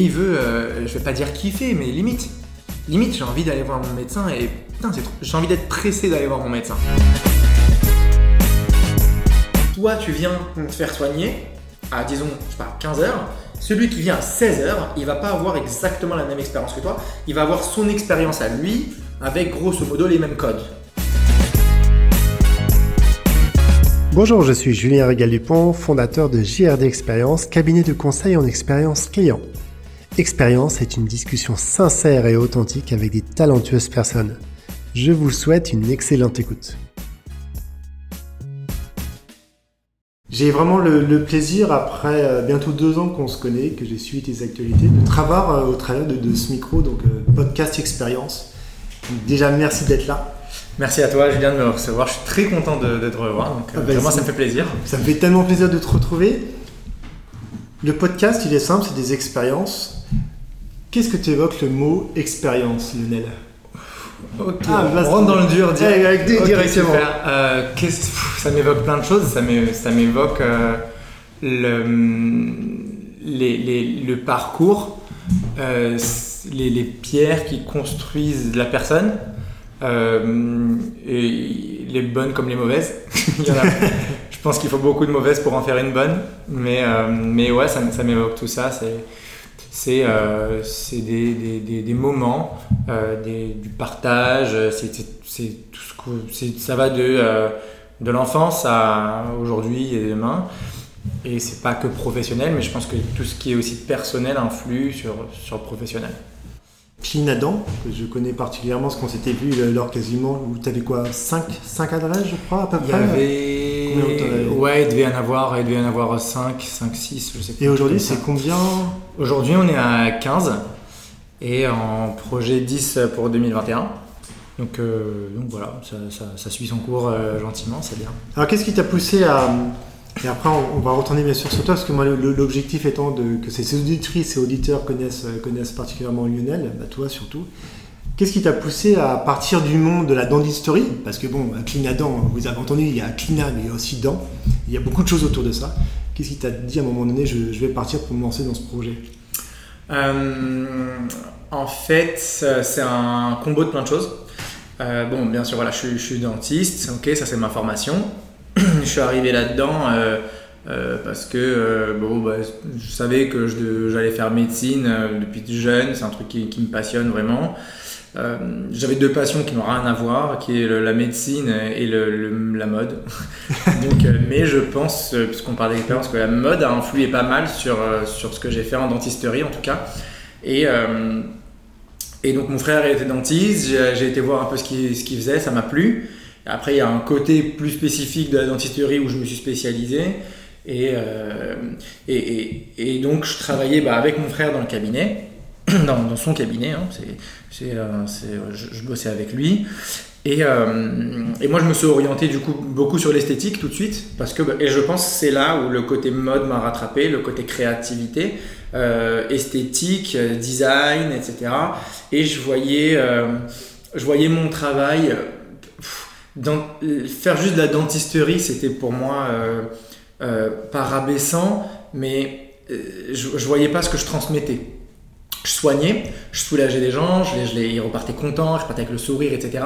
il veut, euh, je vais pas dire kiffer, mais limite. Limite, j'ai envie d'aller voir mon médecin et putain, j'ai envie d'être pressé d'aller voir mon médecin. Toi, tu viens te faire soigner à, disons, je sais pas, 15h. Celui qui vient à 16h, il va pas avoir exactement la même expérience que toi. Il va avoir son expérience à lui, avec grosso modo les mêmes codes. Bonjour, je suis Julien Régal-Dupont, fondateur de JRD Expérience, cabinet de conseil en expérience client. Expérience est une discussion sincère et authentique avec des talentueuses personnes. Je vous souhaite une excellente écoute. J'ai vraiment le, le plaisir, après euh, bientôt deux ans qu'on se connaît, que j'ai suivi tes actualités, de te revoir euh, au travers de, de ce micro, donc euh, podcast Expérience. Déjà, merci d'être là. Merci à toi, Julien, de me recevoir. Je suis très content de, de te revoir. Donc, euh, Ah bah, vraiment, c'est- ça me fait plaisir. Ça me fait tellement plaisir de te retrouver. Le podcast, il est simple, c'est des expériences. Qu'est-ce que tu évoques le mot expérience, Lionel? Ok, Ah, on rentre dans le dur direct. Ok, directement. Euh, ça m'évoque plein de choses. Ça m'é- ça m'évoque euh, le, les- les- le parcours, euh, les, les pierres qui construisent la personne, et les bonnes comme les mauvaises. Il y en a- je pense qu'il faut beaucoup de mauvaises pour en faire une bonne. Mais, euh, mais ouais, ça, m'évoque tout ça. C'est c'est euh, c'est des, des, des, des moments, euh, du partage, c'est tout ce que c'est- ça va de, de l'enfance à aujourd'hui et demain. Et c'est pas que professionnel, mais je pense que tout ce qui est aussi personnel influe sur, sur le professionnel. Clean Adam, que je connais particulièrement, parce qu'on s'était vu lors quasiment, où tu avais quoi 5, 5 adresses, je crois, à peu Il y près? avait. Ouais, il devait y en avoir, il devait en avoir 5, 5, 6, je sais pas. Et aujourd'hui, c'est combien Aujourd'hui, on est à 15 et en projet 10 pour 2021. Donc, euh, donc voilà, ça, ça- ça suit son cours euh, gentiment, c'est bien. Alors, qu'est-ce qui t'a poussé à. Et après, on, on va retourner bien sûr sur toi, parce que moi, l'objectif étant de, que ces auditrices et auditeurs connaissent, connaissent particulièrement Lionel, bah toi surtout. Qu'est-ce qui t'a poussé à partir du monde de la dentisterie? Parce que bon, Adam, vous avez entendu, il y a Clina, mais il y a aussi dents. Il y a beaucoup de choses autour de ça. Qu'est-ce qui t'a dit à un moment donné, je, vais partir pour me lancer dans ce projet? Euh, en fait, c'est un combo de plein de choses. Euh, bon, bien sûr, voilà, je, suis- dentiste, ok, ça c'est ma formation. je suis arrivé là-dedans euh, parce que bon, bah, je savais que j'allais faire médecine depuis jeune, c'est un truc qui me passionne vraiment. Euh, J'avais deux passions qui n'ont rien à voir, qui est le- la médecine et le- le- la mode. Donc, euh, mais je pense, euh, puisqu'on parle d'expérience, que la mode a influé pas mal sur, sur ce que j'ai fait en dentisterie en tout cas. Et, euh, et donc mon frère était dentiste, j'ai été voir un peu ce qu'il ce qu'il faisait, ça m'a plu. Après, il y a un côté plus spécifique de la dentisterie où je me suis spécialisé. Et, et, et- et donc, je travaillais bah, avec mon frère dans le cabinet, dans, son cabinet. hein. C'est, euh, c'est- je, bossais avec lui. Et, euh, et moi, je me suis orienté du coup beaucoup sur l'esthétique tout de suite. Parce que, bah, et je pense que c'est là où le côté mode m'a rattrapé, le côté créativité, euh, esthétique, euh, design, etc. Et je voyais, euh, je voyais mon travail. euh, faire juste de la dentisterie, c'était pour moi euh, euh, pas rabaissant, mais euh, je, je voyais pas ce que je transmettais. Je soignais, je soulageais les gens, je les, je les- ils repartaient contents, je repartais avec le sourire, etc.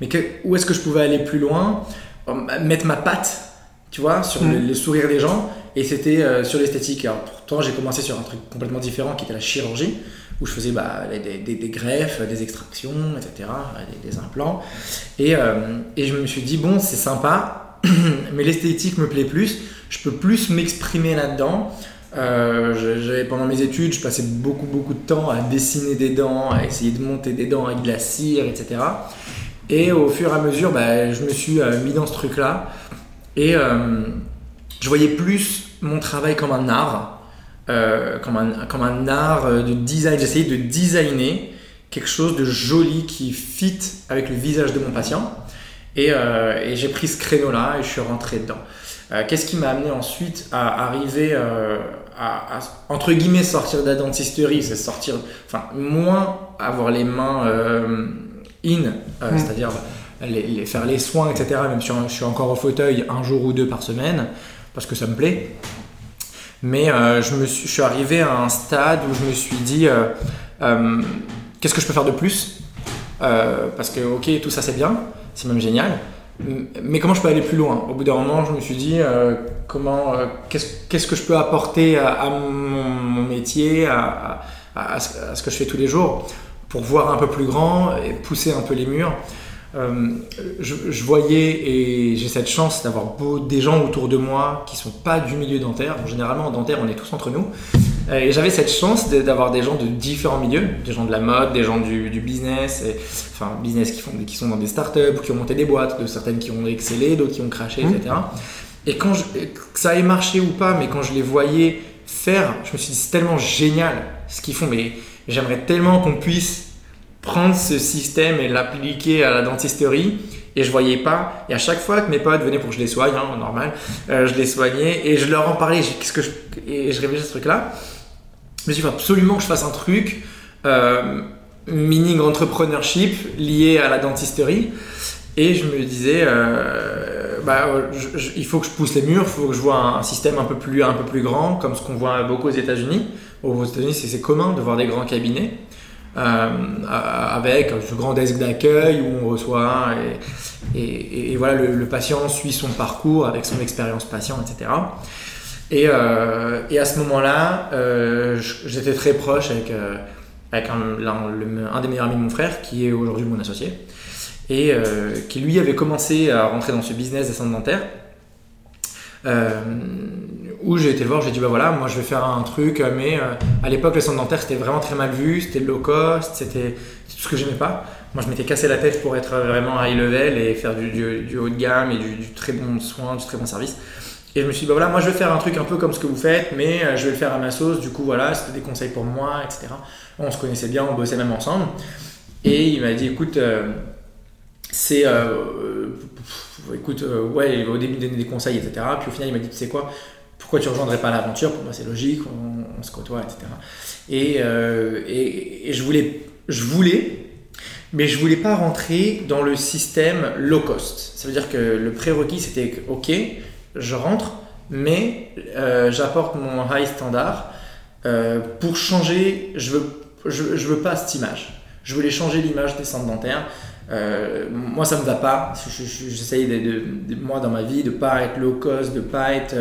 Mais que- où est-ce que je pouvais aller plus loin? Euh, Mettre ma patte, tu vois, sur Mm. le, le sourire des gens, et c'était euh, sur l'esthétique. Alors pourtant, j'ai commencé sur un truc complètement différent qui était la chirurgie, où je faisais bah, des, des- des greffes, des extractions, etc., des, des implants. Et, euh, et je me suis dit, bon, c'est sympa, mais l'esthétique me plaît plus, je peux plus m'exprimer là-dedans. Euh, pendant mes études, je passais beaucoup beaucoup de temps à dessiner des dents, à essayer de monter des dents avec de la cire, etc. Et au fur et à mesure, bah, je me suis euh, mis dans ce truc-là. Et euh, je voyais plus mon travail comme un art, euh, comme, un, comme un art de design. J'essayais de designer quelque chose de joli qui fit avec le visage de mon patient. Et, et j'ai pris ce créneau-là et je suis rentré dedans. Euh, Qu'est-ce qui m'a amené ensuite à arriver euh, à, à, entre guillemets, sortir de la dentisterie C'est sortir, enfin, moins avoir les mains euh, in, euh, Mm. c'est-à-dire les, les- faire les soins, etc. Même si je suis encore au fauteuil un jour ou deux par semaine, parce que ça me plaît. Mais je, me suis, je suis arrivé à un stade où je me suis dit, qu'est-ce que je peux faire de plus? Parce que, ok, tout ça c'est bien, c'est même génial. Mais comment je peux aller plus loin? Au bout d'un moment, je me suis dit, comment, qu'est-ce, que je peux apporter à, mon, métier, à, ce, que je fais tous les jours, pour voir un peu plus grand et pousser un peu les murs? Euh, je, voyais et j'ai cette chance d'avoir des gens autour de moi qui sont pas du milieu dentaire. généralement en dentaire, on est tous entre nous. Euh, et j'avais cette chance d'avoir des gens de différents milieux, des gens de la mode, des gens du, business, et, enfin business qui, font, qui sont dans des startups qui ont monté des boîtes, de certaines qui ont excellé, d'autres qui ont craché, etc. Mmh. Et quand je, ça ait marché ou pas, mais quand je les voyais faire, je me suis dit c'est tellement génial ce qu'ils font, mais j'aimerais tellement qu'on puisse prendre ce système et l'appliquer à la dentisterie et je voyais pas et à chaque fois que mes potes venaient pour que je les soigne hein, normal euh, je les soignais et je leur en parlais qu'est-ce que je et je réfléchissais à ce truc là je me suis absolument que je fasse un truc euh, meaning entrepreneurship lié à la dentisterie et je me disais euh, bah, il faut que je pousse les murs il faut que je vois un, système un peu plus un peu plus grand comme ce qu'on voit beaucoup aux États-Unis aux États-Unis c'est commun de voir des grands cabinets euh, avec un grand desk d'accueil où on reçoit et, voilà le, patient suit son parcours avec son expérience patient, etc. Et, euh, et à ce moment-là, euh, j'étais très proche avec, avec un, un, des meilleurs amis de mon frère qui est aujourd'hui mon associé et qui lui avait commencé à rentrer dans ce business des centres dentaires. où j'ai été le voir, j'ai dit bah voilà, moi je vais faire un truc, mais à l'époque les centres dentaires c'était vraiment très mal vu, c'était low cost, c'était tout ce que j'aimais pas. Moi je m'étais cassé la tête pour être vraiment high level et faire du, du, haut de gamme et du, très bon soin, du très bon service. Et je me suis dit bah voilà, moi je vais faire un truc un peu comme ce que vous faites, mais je vais le faire à ma sauce, du coup voilà, c'était des conseils pour moi, etc. On se connaissait bien, on bossait même ensemble. Et il m'a dit écoute, c'est. écoute, ouais, au début il donnait des conseils, etc. Puis au final il m'a dit tu sais quoi pourquoi tu rejoindrais pas l'aventure? Pour moi, c'est logique, on, se côtoie, etc. Euh, et, et, je, voulais, je voulais, mais je voulais pas rentrer dans le système low cost. Ça veut dire que le prérequis, c'était ok, je rentre, mais euh, j'apporte mon high standard. Euh, pour changer, je veux, je, je, veux pas cette image. Je voulais changer l'image des centres dentaires. moi, ça me va pas. J'essaye de, de, moi dans ma vie de pas être low cost, de pas être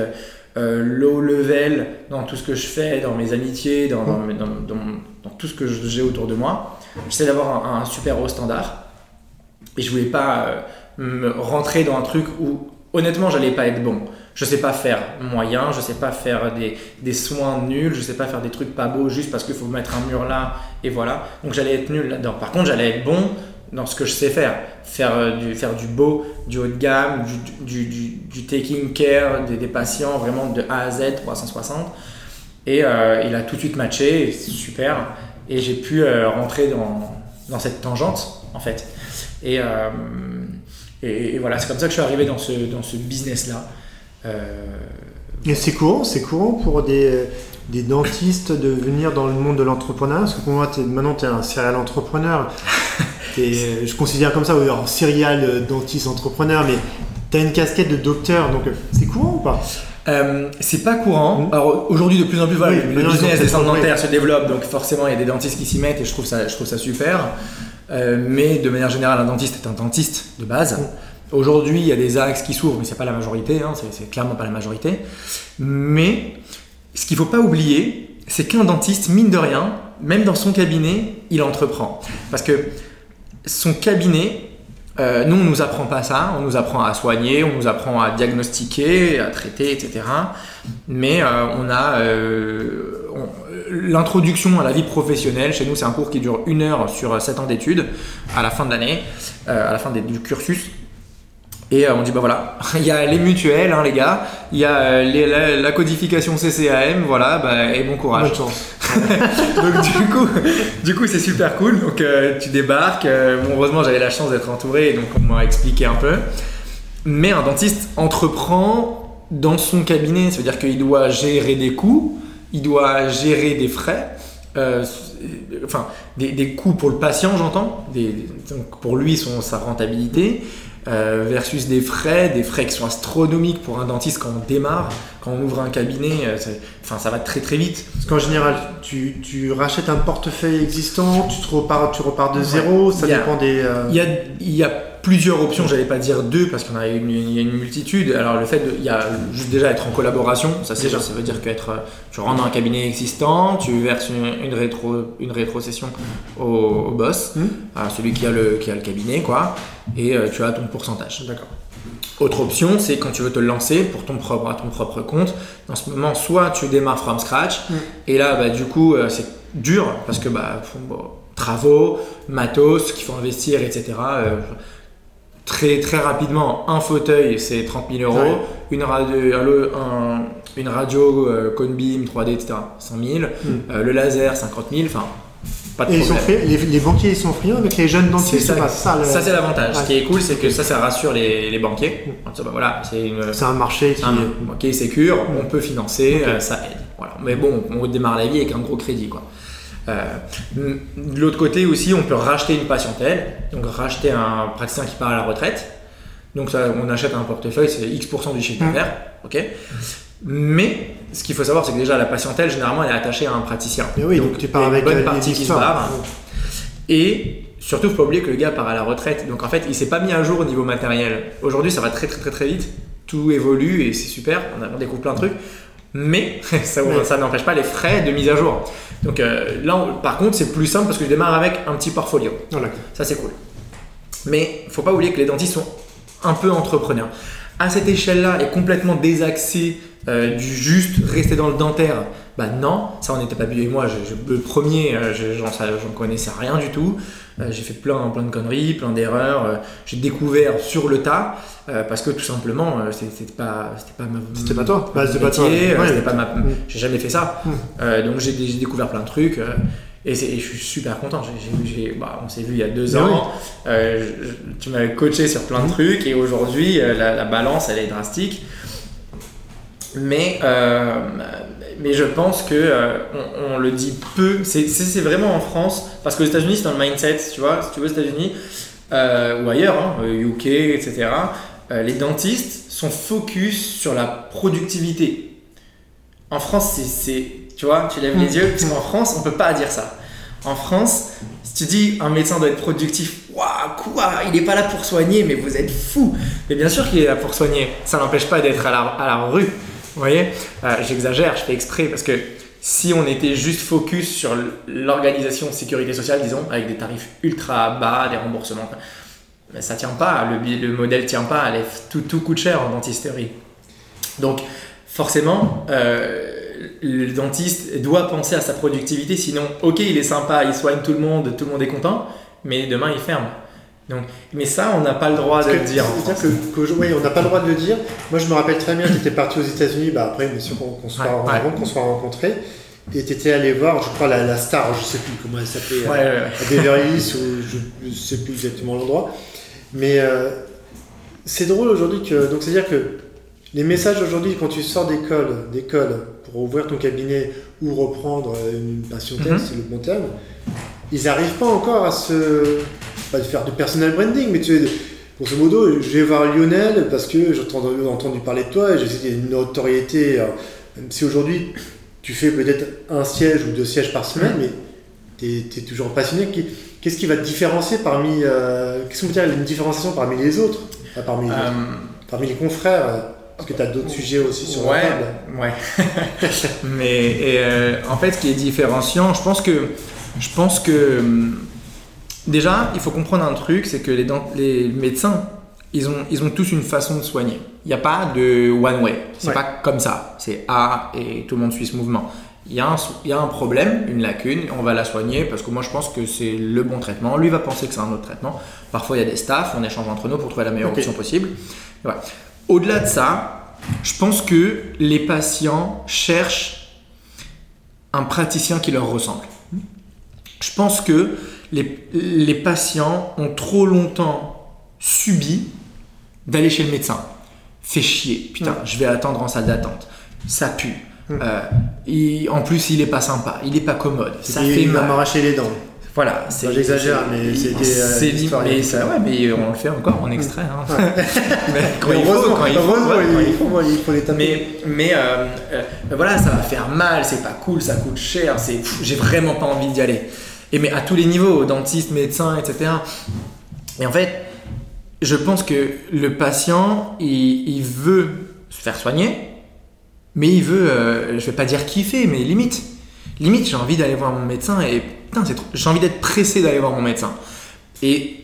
euh, low level dans tout ce que je fais, dans mes amitiés, dans, dans, tout ce que j'ai autour de moi. J'essaie d'avoir un, super haut standard. Et je voulais pas euh, me rentrer dans un truc où honnêtement j'allais pas être bon. Je sais pas faire moyen, je sais pas faire des, des, soins nuls, je sais pas faire des trucs pas beaux juste parce qu'il faut mettre un mur là et voilà. Donc j'allais être nul là-dedans. Par contre, j'allais être bon dans ce que je sais faire. Faire euh, du, faire du beau, du haut de gamme, du, du, taking care des, des, patients vraiment de A à Z 360. Et euh, il a tout de suite matché, c'est super. Et j'ai pu euh, rentrer dans, dans, cette tangente en fait. Et, et, voilà, c'est comme ça que je suis arrivé dans ce, dans ce business-là. Et c'est courant, c'est courant pour des, des dentistes de venir dans le monde de l'entrepreneuriat? Parce que pour moi, maintenant, tu es un serial entrepreneur. Euh, je considère comme ça, alors serial euh, dentiste entrepreneur, mais tu as une casquette de docteur, donc euh, c'est courant ou pas? C'est pas courant. Mmh. Alors aujourd'hui, de plus en plus, voilà, le business des centres dentaires se développe, donc forcément, il y a des dentistes qui s'y mettent et je trouve ça, je trouve ça super. Mais de manière générale, un dentiste est un dentiste de base. Mmh. Aujourd'hui, il y a des axes qui s'ouvrent, mais c'est pas la majorité, hein, c'est clairement pas la majorité. Mais ce qu'il faut pas oublier, c'est qu'un dentiste, mine de rien, même dans son cabinet, il entreprend. Parce que son cabinet, euh, nous, on ne nous apprend pas ça. On nous apprend à soigner, on nous apprend à diagnostiquer, à traiter, etc. Mais euh, on a euh, l'introduction à la vie professionnelle. Chez nous, c'est un cours qui dure une heure sur sept ans d'études à la fin de l'année, à la fin du cursus. Et euh, on dit bah voilà, il y a les mutuelles, hein, les gars, il y a euh, la, codification CCAM, voilà, bah, et bon courage. Bonne chance. donc du coup, du coup c'est super cool. Donc euh, tu débarques. bon, heureusement j'avais la chance d'être entouré, donc on m'a expliqué un peu. Mais un dentiste entreprend dans son cabinet, ça veut dire qu'il doit gérer des coûts, il doit gérer des frais. enfin, des, coûts pour le patient, j'entends, pour lui, son, sa rentabilité, euh, versus des frais, des frais qui sont astronomiques pour un dentiste quand on démarre, quand on ouvre un cabinet, euh, enfin ça va très très vite. Parce qu'en général, tu, tu rachètes un portefeuille existant, tu, te repars, tu repars de zéro, ça a- dépend des. euh, Il y a, y a plusieurs options, j'allais pas dire deux parce qu'il y en a une, a une multitude. Alors le fait de, il y a juste déjà être en collaboration, ça c'est ça veut dire qu'être, euh, tu rentres dans un cabinet existant, tu verses une, une rétro, une rétrocession au, au boss, Hmm. à celui qui a le, qui a le cabinet quoi, et euh, tu as ton pourcentage. D'accord. Autre option, c'est quand tu veux te lancer pour ton propre, à ton propre compte. En ce moment, soit tu démarres from scratch, Mm. et là, bah, du coup, euh, c'est dur parce que bah, bon, travaux, matos qu'il faut investir, etc. euh, très, très rapidement, un fauteuil, c'est 30 000 euros. Ouais. Une radio, un- un- une radio euh, Conbeam 3D, etc. 100 000. Mm. Euh, le laser, 50 000. Enfin, pas de Et ils sont problème. fri- les, les banquiers, ils sont friands avec les jeunes dentistes ça, ça, le- ça, c'est l'avantage. Ouais. Ce qui est cool, c'est que ça, ça rassure les, les banquiers. Mm. Bah, voilà, c'est un marché qui. un banquier sécure, on peut financer, euh, ça aide. Voilà. Mais bon, on démarre la vie avec un gros crédit. Quoi. Euh, de l'autre côté aussi, on peut racheter une patientèle, donc racheter un praticien qui part à la retraite. Donc ça, on achète un portefeuille, c'est X% du chiffre d'affaires. ok? Mais ce qu'il faut savoir, c'est que déjà la patientèle, généralement, elle est attachée à un praticien. Mais oui, donc, tu pars il avec une bonne euh, partie qui se barre. Et surtout, faut pas oublier que le gars part à la retraite. Donc en fait, il s'est pas mis à jour au niveau matériel. Aujourd'hui, ça va très très très très vite. Tout évolue et c'est super. On découvre plein de trucs. Mais ça, n'empêche pas les frais de mise à jour. Donc euh, là, on- par contre, c'est plus simple parce que je démarre avec un petit portfolio. Voilà. Ça, c'est cool. Mais faut pas oublier que les dentistes sont un peu entrepreneurs. À cette échelle-là, et complètement désaxé euh, du juste rester dans le dentaire, bah non, ça on n'était pas habitué. Moi, je- je- le premier, euh, je- j'en connaissais rien du tout. Euh, j'ai fait plein, plein de conneries, plein d'erreurs. Euh, j'ai découvert sur le tas euh, parce que tout simplement, c'était pas, c'était pas ma, C'était pas toi. Bah, c'était pas toi. Ouais. pas ma- Mm. j'ai jamais fait ça. Mm. Donc j'ai découvert plein de trucs. et, je suis super content. Bah, on s'est vu il y a deux ans. Euh, je- tu m'avais coaché sur plein de Mhm. trucs et aujourd'hui la, la balance elle est drastique. Mais, euh, mais je pense que euh, on, on le dit peu. C'est vraiment en France parce qu'aux États-Unis c'est dans le mindset. Tu vois, si tu veux aux États-Unis euh, ou ailleurs, hein, UK, etc. euh, les dentistes sont focus sur la productivité. En France, c'est-. Tu vois, tu lèves les yeux parce qu'en France, on peut pas dire ça. En France, si tu dis un médecin doit être productif, waouh, quoi, il n'est pas là pour soigner, mais vous êtes fou. Mais bien sûr qu'il est là pour soigner. Ça n'empêche pas d'être à la, à la rue. Vous voyez Euh, J'exagère, je fais exprès parce que si on était juste focus sur l'organisation sécurité sociale, disons, avec des tarifs ultra bas, des remboursements, mais ça tient pas. Le, le modèle tient pas. tout coûte cher en dentisterie. Donc, forcément, euh, le dentiste doit penser à sa productivité, sinon, ok, il est sympa, il soigne tout le monde, tout le monde est content, mais demain il ferme. Donc, mais ça, on n'a pas le droit de le dire. C'est-à-dire que, que- oui, on n'a pas le droit de le dire. Moi, je me rappelle très bien, tu étais parti aux États-Unis, bah, après, bien sûr qu'on qu'on soit, Ouais, ouais. soit rencontrés. Et tu étais allé voir, je crois, la, la star, je sais plus comment elle s'appelait, Ouais, à- Beverly Hills, ou je ne sais plus exactement l'endroit. Mais euh, c'est drôle aujourd'hui que. Donc, c'est-à-dire que les messages aujourd'hui, quand tu sors d'école, d'école pour ouvrir ton cabinet ou reprendre une patientèle, Mhm. c'est le bon terme, ils n'arrivent pas encore à se. Pas de faire du personal branding, mais tu sais, grosso modo, je vais voir Lionel parce que j'ai entendu, entendu parler de toi et y a une notoriété. euh, Même si aujourd'hui tu fais peut-être un siège ou deux sièges par semaine, mais tu es, toujours passionné. Qu'est-ce qui va te différencier parmi. euh, Qu'est-ce qu'on peut dire une différenciation parmi les autres? Enfin, parmi, les. Euh, parmi les confrères Parce que tu as d'autres sujets aussi sur ouais, la table. ouais. Mais et, euh, en fait, ce qui est différenciant, je pense que, je pense que hum, déjà, il faut comprendre un truc, c'est que les, médecins, ils ont, ils ont tous une façon de soigner. Il n'y a pas de one way. C'est Ouais. pas comme ça. C'est A et tout le monde suit ce mouvement. Il y, a un, il y a un problème, une lacune, on va la soigner parce que moi je pense que c'est le bon traitement. Lui va penser que c'est un autre traitement. Parfois il y a des staffs, on échange entre nous pour trouver la meilleure option possible. Au-delà de ça, je pense que les patients cherchent un praticien qui leur ressemble. Je pense que les, les patients ont trop longtemps subi d'aller chez le médecin. Fait chier, putain, Ouais. je vais attendre en salle d'attente. Ça pue. Euh, il- en plus, il est pas sympa, il est pas commode. Ça fait mal. m'arracher les dents. Voilà, c'est. J'exagère, mais c'était. C'est mais ça, ouais, mais on le fait encore en extrait. Hein. mais quand, il faut, quand, il faut, quand il faut, les taper. Mais, mais euh, euh, voilà, ça va faire mal, c'est pas cool, ça coûte cher, c'est, j'ai vraiment pas envie d'y aller. Et mais à tous les niveaux, dentiste, médecin, etc. Et en fait, je pense que le patient, il, veut se faire soigner, mais il veut, euh, je vais pas dire kiffer, mais limite. Limite, j'ai envie d'aller voir mon médecin et putain, j'ai envie d'être pressé d'aller voir mon médecin. Et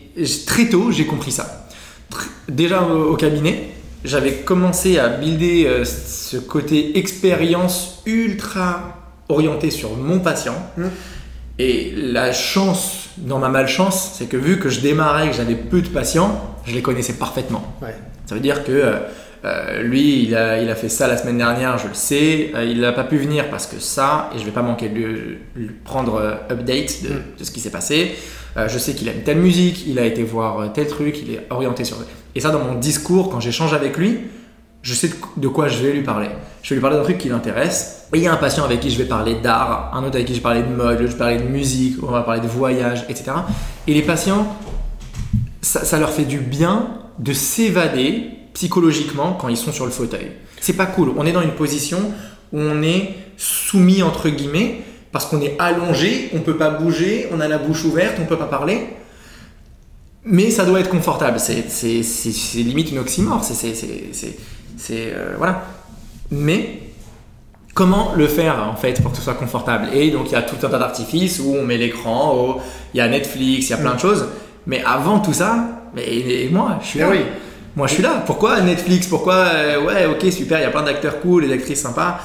très tôt, j'ai compris ça. Déjà au, cabinet, j'avais commencé à builder euh, ce côté expérience ultra orienté sur mon patient. Mmh. Et la chance, dans ma malchance, c'est que vu que je démarrais, que j'avais peu de patients, je les connaissais parfaitement. Ça veut dire que euh, euh, lui, il a, il a, fait ça la semaine dernière, je le sais. Euh, il n'a pas pu venir parce que ça, et je vais pas manquer de lui, prendre euh, update de, mm. de, ce qui s'est passé. je sais qu'il aime telle musique, il a été voir tel truc, il est orienté sur. Et ça, dans mon discours, quand j'échange avec lui, je sais de, quoi je vais lui parler. Je vais lui parler d'un truc qui l'intéresse. il y a un patient avec qui je vais parler d'art, un autre avec qui je vais parler de mode, je vais parler de musique, on va parler de voyage, etc. Et les patients, ça, leur fait du bien de s'évader psychologiquement quand ils sont sur le fauteuil. C'est pas cool. On est dans une position où on est soumis entre guillemets parce qu'on est allongé, on peut pas bouger, on a la bouche ouverte, on peut pas parler. Mais ça doit être confortable. C'est limite une oxymore. C'est euh, voilà. Mais comment le faire en fait pour que ce soit confortable? Et donc il y a tout un tas d'artifices où on met l'écran, il y a Netflix, il y a plein de mm. choses. Mais avant tout ça, mais moi, je suis là. Oui. Moi, je suis là. Pourquoi Netflix? Pourquoi euh, Ouais, ok, super, il y a plein d'acteurs cool et d'actrices sympas.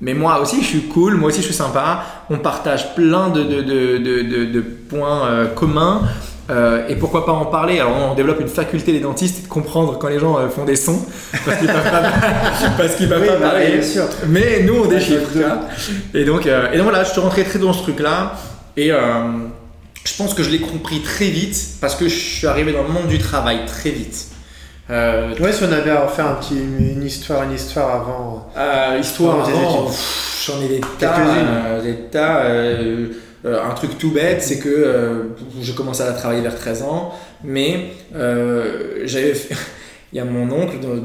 Mais moi aussi, je suis cool, moi aussi, je suis sympa. On partage plein de, de, de, de points euh, communs. Euh, et pourquoi pas en parler? Alors on développe une faculté des dentistes de comprendre quand les gens font des sons parce qu'ils peuvent pas, parce qu'ils peuvent pas parler. Mais nous on déchiffre. Et donc, et donc voilà, je suis rentré très dans ce truc là et je pense que je l'ai compris très vite parce que je suis arrivé dans le monde du travail très vite. Euh, ouais, si on avait à faire un petit, une histoire, une histoire avant. Euh, histoire avant, j'en ai des tas, euh, des tas. Euh, euh, un truc tout bête, c'est que je commençais à travailler vers 13 ans, mais j'avais, il y a mon oncle dont,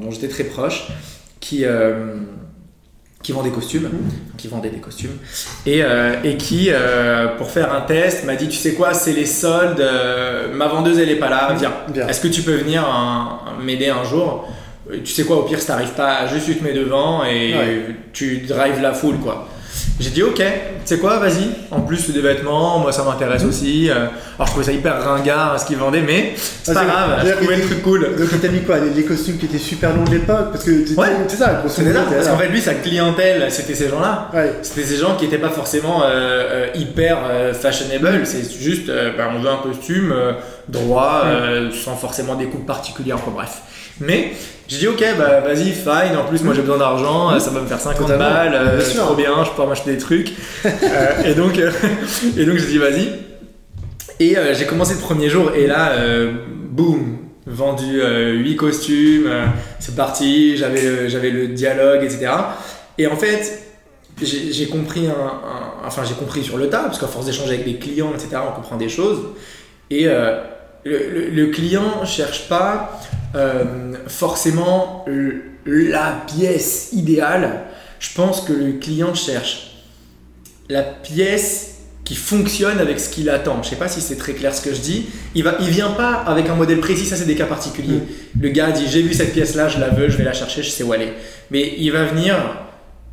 dont j'étais très proche qui qui vend des costumes, mmh. qui vendait des costumes, et, euh, et qui, euh, pour faire un test, m'a dit, tu sais quoi, c'est les soldes, euh, ma vendeuse elle est pas là, viens, est-ce que tu peux venir m'aider un jour? Tu sais quoi, au pire, si t'arrives pas, juste tu te mets devant et tu drives la foule, quoi. J'ai dit ok, tu sais quoi, vas-y. En plus, c'est des vêtements, moi ça m'intéresse aussi. Euh, alors je trouvais ça hyper ringard ce qu'ils vendaient, mais c'est pas grave, je trouvais le truc cool. Donc t'as mis quoi les, costumes qui étaient super longs de l'époque? Parce que ouais, c'est ça, c'était ça. Parce qu'en fait, lui, sa clientèle, c'était ces gens-là. C'était ces gens qui n'étaient pas forcément euh, euh, hyper fashionable. C'est juste, bah, on veut un costume droit, sans forcément des coupes particulières. Enfin bref. Mais j'ai dit ok, bah vas-y, fine. En plus, moi j'ai besoin d'argent, ça va me faire 50 balles, euh, c'est trop bien, je peux m'acheter des trucs. Euh, et donc, euh, et donc j'ai dit vas-y. Et j'ai commencé le premier jour et là, boum, vendu 8 costumes, c'est parti, j'avais le, j'avais le dialogue, etc. Et en fait, j'ai compris un, enfin j'ai compris sur le tas parce qu'à force d'échanger avec des clients, etc. On comprend des choses. Et le, le, client cherche pas euh, forcément la pièce idéale. Je pense que le client cherche la pièce qui fonctionne avec ce qu'il attend. Je sais pas si c'est très clair ce que je dis. Il il vient pas avec un modèle précis. Ça c'est des cas particuliers. Mm. Le gars dit j'ai vu cette pièce là, je la veux, je vais la chercher, je sais où elle est. Mais il va venir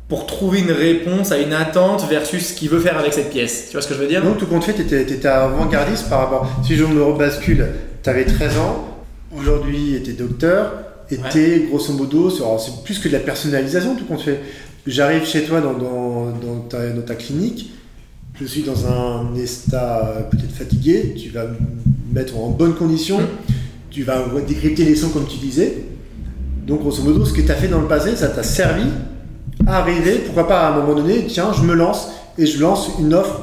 pour trouver une réponse à une attente versus ce qu'il veut faire avec cette pièce. Tu vois ce que je veux dire? Donc, tout compte fait, tu étais, avant-gardiste par rapport. Si je me rebascule, tu avais 13 ans, aujourd'hui, tu es docteur, et tu es grosso modo, c'est plus que de la personnalisation, tout compte fait. J'arrive chez toi dans, dans, dans, ta, dans, ta, clinique, je suis dans un état peut-être fatigué, tu vas me mettre en bonne condition, mmh. tu vas décrypter les sons comme tu disais. Donc, grosso modo, ce que tu as fait dans le passé, ça t'a servi arriver, pourquoi pas à un moment donné, tiens, je me lance et je lance une offre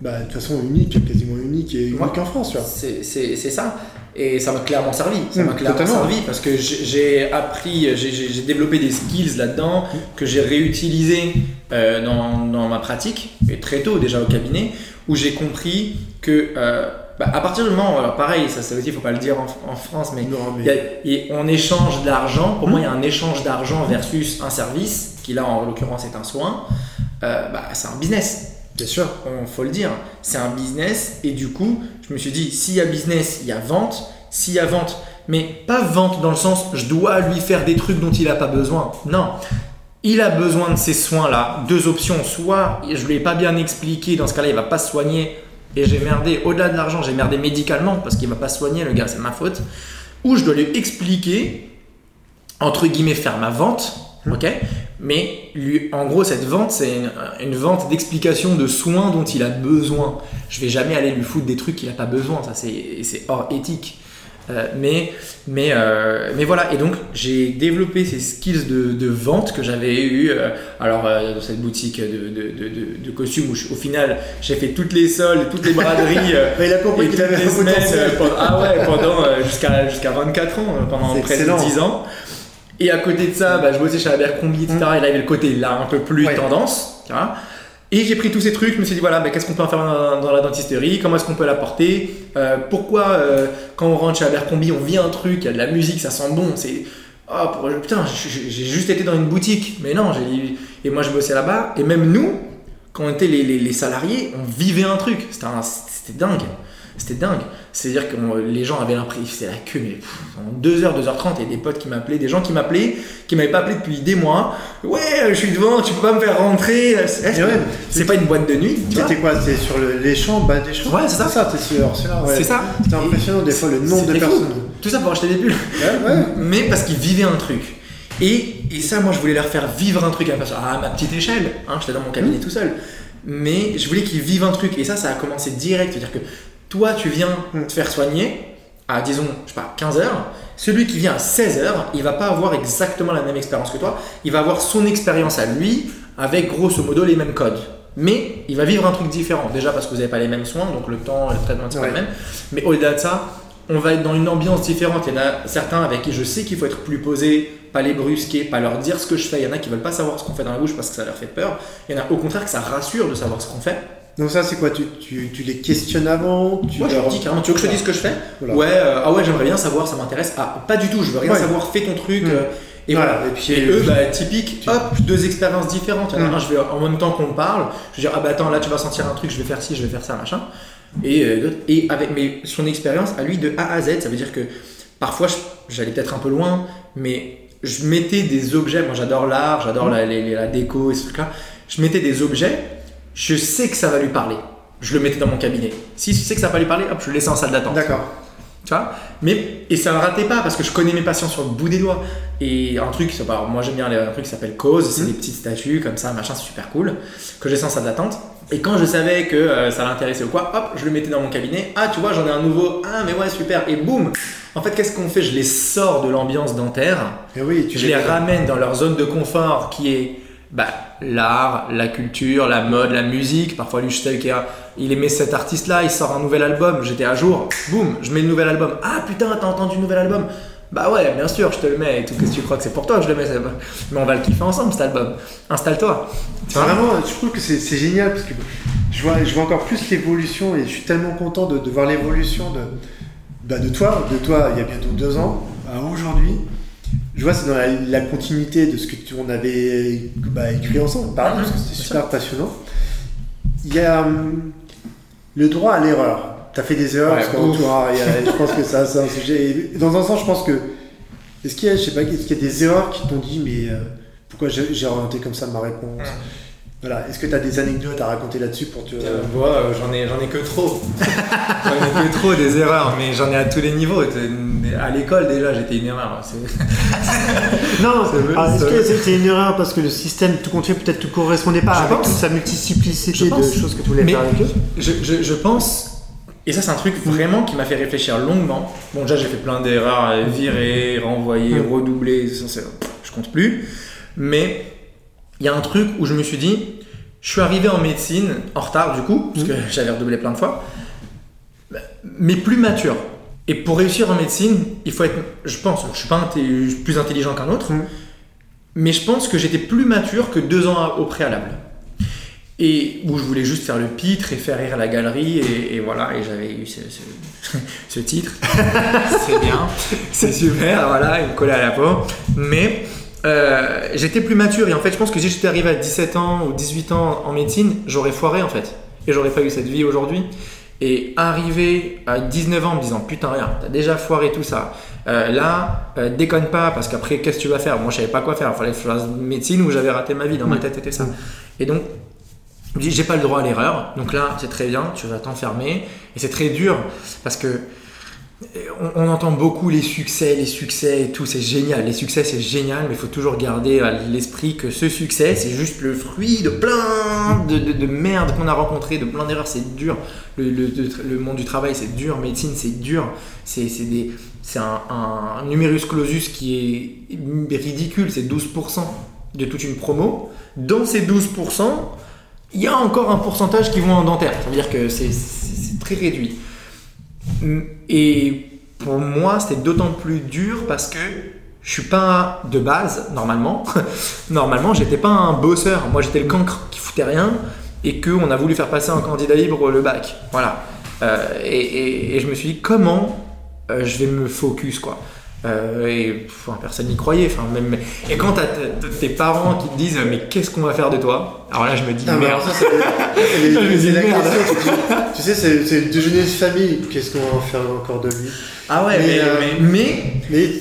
bah, de toute façon unique, quasiment unique et unique en France. C'est ça. Et ça m'a clairement servi. Ça m'a mmh, clairement servi parce que j'ai appris, j'ai développé des skills là-dedans que j'ai réutilisés euh, dans, dans, ma pratique. et très tôt déjà au cabinet, où j'ai compris que euh, bah, à partir du moment, alors pareil, ça, ça aussi, il faut pas le dire en, en France, mais, Non, mais- y a- on échange d'argent. Pour moi, il y a un échange d'argent versus un service, qui là, en l'occurrence, est un soin. Euh, bah, c'est un business. Bien sûr. On faut le dire. C'est un business. Et du coup, je me suis dit, s'il y a business, il y a vente. S'il y a vente, mais pas vente dans le sens, je dois lui faire des trucs dont il n'a pas besoin. Non. Il a besoin de ces soins-là. Deux options. Soit je ne lui ai pas bien expliqué, dans ce cas-là, il va pas se soigner. Et j'ai merdé, au-delà de l'argent, j'ai merdé médicalement parce qu'il va pas soigner, le gars, c'est ma faute. Ou je dois lui expliquer, entre guillemets, faire ma vente. Ok? Mais lui, en gros, cette vente, c'est une, une vente d'explication de soins dont il a besoin. Je vais jamais aller lui foutre des trucs qu'il n'a pas besoin. Ça, c'est c'est hors éthique. Euh, mais, mais, euh, mais voilà, et donc j'ai développé ces skills de, de vente que j'avais eu euh, alors dans cette boutique de, de, de, costumes où je- au final j'ai fait toutes les soldes, toutes les braderies. Mais il a compris qu'il avait les un semaines, pendant- ah ouais, pendant jusqu'à jusqu'à 24 ans, pendant presque excellent. 10 ans. Et à côté de ça, bah, je bossais chez Abercrombie, etc. Et là, il y avait le côté là un peu plus Ouais. tendance. tu vois. Et j'ai pris tous ces trucs, je me suis dit voilà, bah, qu'est-ce qu'on peut en faire dans, la dentisterie, comment est-ce qu'on peut l'apporter, euh, pourquoi euh, quand on rentre chez Abercrombie, on vit un truc, il y a de la musique, ça sent bon, c'est. Oh, putain, j'ai juste été dans une boutique, mais non, et moi je bossais là-bas, et même nous, quand on était les, les- les salariés, on vivait un truc, c'était dingue, c'était dingue. C'est-à-dire que on- les gens avaient l'impression, c'était la queue, mais pff, en 2h, 2h30, il y a des potes qui m'appelaient, des gens qui m'appelaient, qui m'avaient pas appelé depuis des mois. Ouais, je suis devant, tu peux pas me faire rentrer. C'est Et ouais, c'est pas une boîte de nuit. C'était quoi C'est sur le- les champs, bas des champs Ouais, c'est ça. ouais. C'est ça. C'était impressionnant des fois le nombre de fou. personnes. Tout ça pour acheter des bulles. Ouais, ouais. Mais parce qu'ils vivaient un truc. Et, et ça, moi, je voulais leur faire vivre un truc à ma- à ma petite échelle. Hein, J'étais dans mon cabinet tout seul. Mais je voulais qu'ils vivent un truc. Et ça, ça a commencé direct. C'est-à-dire que toi, tu viens te faire soigner à, disons, je sais pas, 15 heures. Celui qui vient à 16 heures, il va pas avoir exactement la même expérience que toi. Il va avoir son expérience à lui avec grosso modo les mêmes codes. Mais il va vivre un truc différent. Déjà parce que vous n'avez pas les mêmes soins, donc le temps, le traitement, c'est pas le même. Mais au-delà de ça, on va être dans une ambiance différente. Il y en a certains avec qui je sais qu'il faut être plus posé, pas les brusquer, pas leur dire ce que je fais. Il y en a qui veulent pas savoir ce qu'on fait dans la bouche parce que ça leur fait peur. Il y en a au contraire que ça rassure de savoir ce qu'on fait. Donc ça c'est quoi tu, tu, tu les questionnes avant tu Moi je leur- leur dis carrément, tu veux que je te dise ce que je fais Voilà. Ouais, euh, ah ouais, j'aimerais bien savoir, ça m'intéresse. Ah, pas du tout, je veux rien Ouais. savoir, fais ton truc. Mm. euh, et Voilà, voilà. et puis- Et eux, bah, typique, hop, deux expériences différentes. Il y en a Mm. un, je vais en même temps qu'on parle, je vais dire, ah bah attends, là tu vas sentir un truc, je vais faire ci, je vais faire ça, machin. Et, euh, et avec mais son expérience à lui de A à Z, ça veut dire que parfois je- j'allais peut-être un peu loin, mais je mettais des objets, moi j'adore l'art, j'adore la, la déco et ce truc-là, je mettais des objets, je sais que ça va lui parler. Je le mettais dans mon cabinet. Si je sais que ça va pas lui parler, hop, je le laissais en salle d'attente. D'accord. Tu vois? Mais, et ça ne ratait pas parce que je connais mes patients sur le bout des doigts. Et un truc, moi j'aime bien un truc qui s'appelle Cause, c'est Mhm. des petites statues comme ça, machin, c'est super cool, que j'ai sans salle d'attente. Et quand je savais que euh, ça l'intéressait ou quoi, hop, je le mettais dans mon cabinet. Ah, tu vois, j'en ai un nouveau. Ah, mais ouais, super. Et boum En fait, qu'est-ce qu'on fait? Je les sors de l'ambiance dentaire Et oui, tu je les ramène dans leur zone de confort qui est bah, l'art, la culture, la mode, la musique. Parfois, lui, je sais qu'il il aimait cet artiste-là, il sort un nouvel album, j'étais à jour, boum, je mets le nouvel album. Ah putain, t'as entendu le nouvel album? Bah ouais, bien sûr, je te le mets et tout. Qu'est-ce que tu crois que c'est pour toi que je le mets Mais on va le kiffer ensemble cet album. Installe-toi. Vraiment, je trouve que c'est génial parce que je vois, encore plus l'évolution et je suis tellement content de, de voir l'évolution de, bah, de toi, de toi il y a bientôt deux ans à aujourd'hui. Je vois, c'est dans la, la continuité de ce que tu, on avait bah, écrit ensemble, pareil, parce que c'était super passionnant. Il y a hum, le droit à l'erreur. Tu as fait des erreurs, Ouais, parce qu'en je pense que ça, c'est un sujet. et Dans un sens, je pense que. Est-ce qu'il y a, je sais pas, est-ce qu'il y a des erreurs qui t'ont dit, mais euh, pourquoi j'ai j'ai orienté comme ça ma réponse? Voilà, est-ce que tu as des anecdotes à raconter là-dessus pour te. Euh, euh, j'en ai, j'en ai que trop. j'en ai que trop des erreurs, mais j'en ai à tous les niveaux. À l'école, déjà, j'étais une erreur. C'est- Non, alors, est-ce que c'était une erreur parce que le système tout compte peut-être te correspondait pas Je avec pense. toute sa multiplicité de choses que tu voulais Mais- faire avec eux Je, je- je pense, et ça c'est un truc vraiment qui m'a fait réfléchir longuement. Bon déjà j'ai fait plein d'erreurs, virer, renvoyer, Mm. redoubler, ça, je compte plus. Mais il y a un truc où je me suis dit, je suis arrivé en médecine, en retard du coup, parce que j'avais redoublé plein de fois, mais plus mature. Et pour réussir en médecine, il faut être, je pense, je suis pas plus intelligent qu'un autre, Mm. mais je pense que j'étais plus mature que deux ans au préalable. et où je voulais juste faire le pitre et faire rire la galerie et, voilà et j'avais eu ce, titre c'est bien c'est super voilà il me collait à la peau mais euh, j'étais plus mature et en fait je pense que si j'étais arrivé à 17 ans ou 18 ans en médecine j'aurais foiré en fait. Et j'aurais pas eu cette vie aujourd'hui. Et arriver à 19 ans en me disant putain rien t'as déjà foiré tout ça. Euh, là euh, déconne pas parce qu'après qu'est-ce que tu vas faire? Moi je savais pas quoi faire. Il fallait fasse médecine ou j'avais raté ma vie. Dans ma tête c'était ça. Et donc j'ai pas le droit à l'erreur, donc là c'est très bien, tu vas t'enfermer. Et c'est très dur parce que on, entend beaucoup les succès, les succès et tout, c'est génial. Les succès c'est génial, mais il faut toujours garder à l'esprit que ce succès c'est juste le fruit de plein de, de, merde qu'on a rencontré, de plein d'erreurs, c'est dur. Le, monde du travail c'est dur, médecine c'est dur, c'est un, un numerus clausus qui est ridicule, c'est 12% de toute une promo. Dans ces 12%, il y a encore un pourcentage qui vont en dentaire. Ça veut dire que c'est très réduit. Et pour moi, c'était d'autant plus dur parce que je suis pas de base, normalement. normalement, j'étais pas un bosseur. Moi, j'étais le cancre qui foutait rien et qu'on a voulu faire passer un candidat libre le bac. Voilà. Euh, et, je me suis dit, comment euh, je vais me focus, quoi. Euh, et personne n'y croyait. Enfin, même, et quand tu as tes parents qui te disent Mais qu'est-ce qu'on va faire de toi? Alors là, je me dis ah, Merde. tu, sais, c'est le déjeuner de famille. Qu'est-ce qu'on va faire encore de lui? Ah ouais, mais. Euh, mais, mais.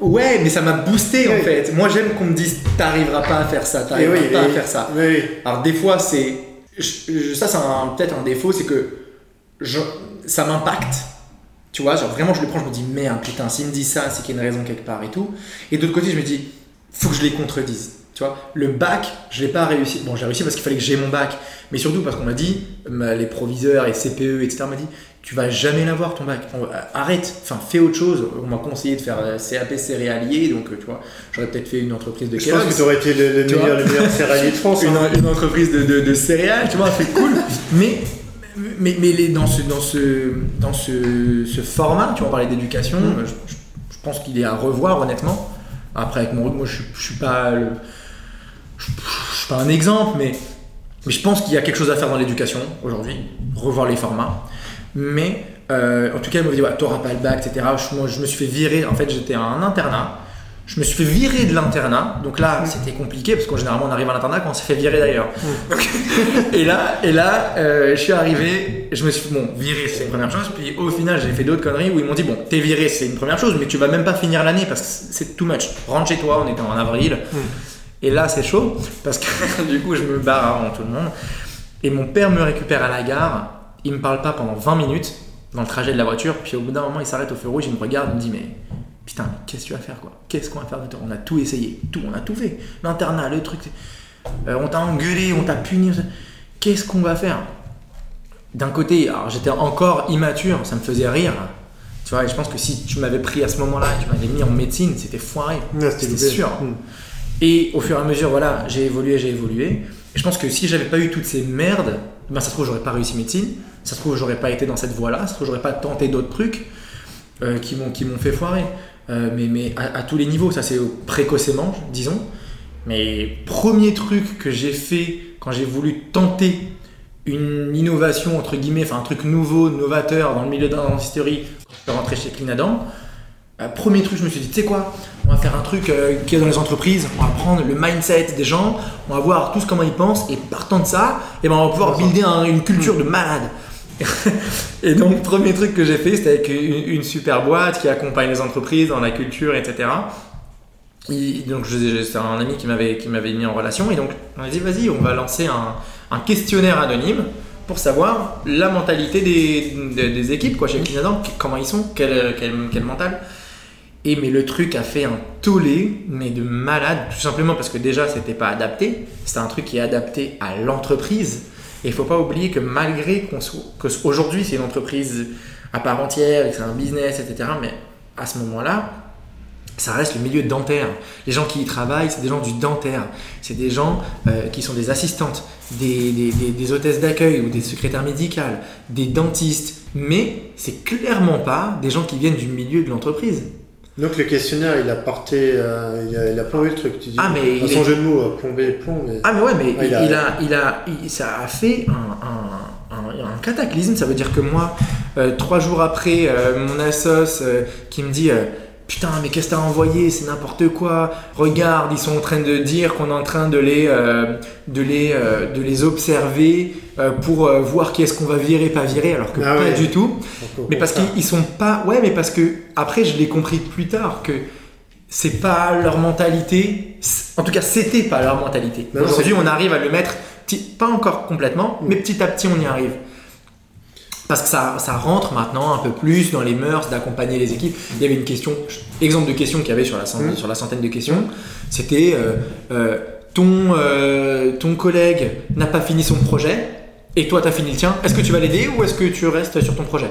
Ouais, mais ça m'a boosté en fait. Moi, j'aime qu'on me dise T'arriveras pas à faire ça, t'arriveras pas à faire ça. Alors, des fois, c'est. Ça, c'est peut-être un défaut, c'est que je, ça m'impacte tu vois, genre vraiment, je le prends, je me dis merde, putain, s'il me dit ça, c'est qu'il y a une raison quelque part et tout. Et d'autre côté, je me dis, faut que je les contredise. Tu vois, le bac, je l'ai pas réussi. Bon, j'ai réussi parce qu'il fallait que j'ai mon bac, mais surtout parce qu'on m'a dit, les proviseurs et CPE, etc., m'a dit, tu vas jamais l'avoir ton bac. Euh, arrête, enfin, fais autre chose. On m'a conseillé de faire euh, CAP céréalier, donc euh, tu vois, j'aurais peut-être fait une entreprise de Je pense que tu aurais été le, meilleur, céréalier de France. Hein. Une, entreprise de, de, de, céréales, tu vois, c'est cool. mais mais, mais les, dans, ce, dans, ce, dans ce, ce format, tu vas parler d'éducation, mm. je, pense qu'il est à revoir honnêtement. Après, avec mon moi je, je suis pas je, suis pas un exemple, mais, mais je pense qu'il y a quelque chose à faire dans l'éducation aujourd'hui, revoir les formats. Mais euh, en tout cas, il m'a dit, ouais, tu n'auras pas le bac, etc. moi, je me suis fait virer. En fait, j'étais à un internat je me suis fait virer de l'internat. Donc là, c'était compliqué parce qu'en général, on arrive à l'internat quand on s'est fait virer d'ailleurs. et là, et là euh, je suis arrivé, je me suis bon, viré, c'est une première chose. Puis au final, j'ai fait d'autres conneries où ils m'ont dit bon, t'es viré, c'est une première chose, mais tu vas même pas finir l'année parce que c'est too much. Rentre chez toi, on était en avril. Et là, c'est chaud parce que du coup, je me barre avant tout le monde. Et mon père me récupère à la gare. Il me parle pas pendant 20 minutes dans le trajet de la voiture. Puis au bout d'un moment, il s'arrête au feu rouge, il me regarde, il me dit mais putain, qu'est-ce que tu vas faire quoi? Qu'est-ce qu'on va faire de toi? On a tout essayé, tout, on a tout fait. L'internat, le truc, euh, on t'a engueulé, on t'a puni. Qu'est-ce qu'on va faire? D'un côté, alors j'étais encore immature, ça me faisait rire. Tu vois, et je pense que si tu m'avais pris à ce moment-là, tu m'avais mis en médecine, c'était foiré. c'était sûr. Hmm. Et au fur et à mesure, voilà, j'ai évolué, j'ai évolué. Et je pense que si j'avais pas eu toutes ces merdes, ben ça se trouve, j'aurais pas réussi médecine. Ça se trouve, j'aurais pas été dans cette voie-là. Ça se trouve, j'aurais pas tenté d'autres trucs euh, qui m'ont fait foirer. Euh, mais, mais à, tous les niveaux, ça c'est précocement, disons. Mais premier truc que j'ai fait quand j'ai voulu tenter une innovation, entre guillemets, enfin un truc nouveau, novateur dans le milieu de je suis rentré chez Clinadam. Euh, premier truc, je me suis dit, tu sais quoi, on va faire un truc euh, qui est dans les entreprises, on va prendre le mindset des gens, on va voir tous comment ils pensent, et partant de ça, et eh ben, on va pouvoir builder une culture de malade et donc, premier truc que j'ai fait, c'était avec une, super boîte qui accompagne les entreprises dans la culture, etc. donc, c'est un ami qui m'avait, qui m'avait mis en relation. Et donc, on a dit, vas-y, on va lancer un, questionnaire anonyme pour savoir la mentalité des, des, équipes, quoi, chez Clinadam, comment ils sont, quel, quel, quel mental. Et mais le truc a fait un tollé, mais de malade, tout simplement parce que déjà, c'était pas adapté. C'était un truc qui est adapté à l'entreprise et il ne faut pas oublier que malgré qu'aujourd'hui c'est une entreprise à part entière, c'est un business, etc., mais à ce moment-là, ça reste le milieu dentaire. Les gens qui y travaillent, c'est des gens du dentaire. C'est des gens euh, qui sont des assistantes, des, des, hôtesses d'accueil ou des secrétaires médicales, des dentistes. Mais c'est clairement pas des gens qui viennent du milieu de l'entreprise. Donc le questionnaire, il a porté, euh, il, a, il a le truc, tu dis. Ah, mais il son est- jeu de mots, euh, plomber, plomb, mais. Ah mais ouais, mais Ouais, il, il a- il a, il a, il- ça a fait un, un- un- un cataclysme. Ça veut dire que moi, euh, trois jours après, euh, mon assos euh, qui me dit euh, putain mais qu'est-ce que t'as envoyé, c'est n'importe quoi. Regarde, ils sont en train de dire qu'on est en train de les, euh, de les, euh, de les observer euh, pour euh, voir qui est-ce qu'on va virer, pas virer, alors que Ah pas ouais. du tout. Mais parce qu'ils ils sont pas. Ouais, mais parce que après, je l'ai compris plus tard que c'est pas leur mentalité. En tout cas, c'était pas leur mentalité. Aujourd'hui, on arrive à le mettre, petit- pas encore complètement, Mm. mais petit à petit, on y arrive. Parce que ça, ça rentre maintenant un peu plus dans les mœurs d'accompagner les équipes. Il y avait une question, exemple de question qu'il y avait sur la, Mm. sur la centaine de questions, c'était euh, euh, ton, euh, ton collègue n'a pas fini son projet et toi tu as fini le tien. Est-ce que tu vas l'aider ou est-ce que tu restes sur ton projet?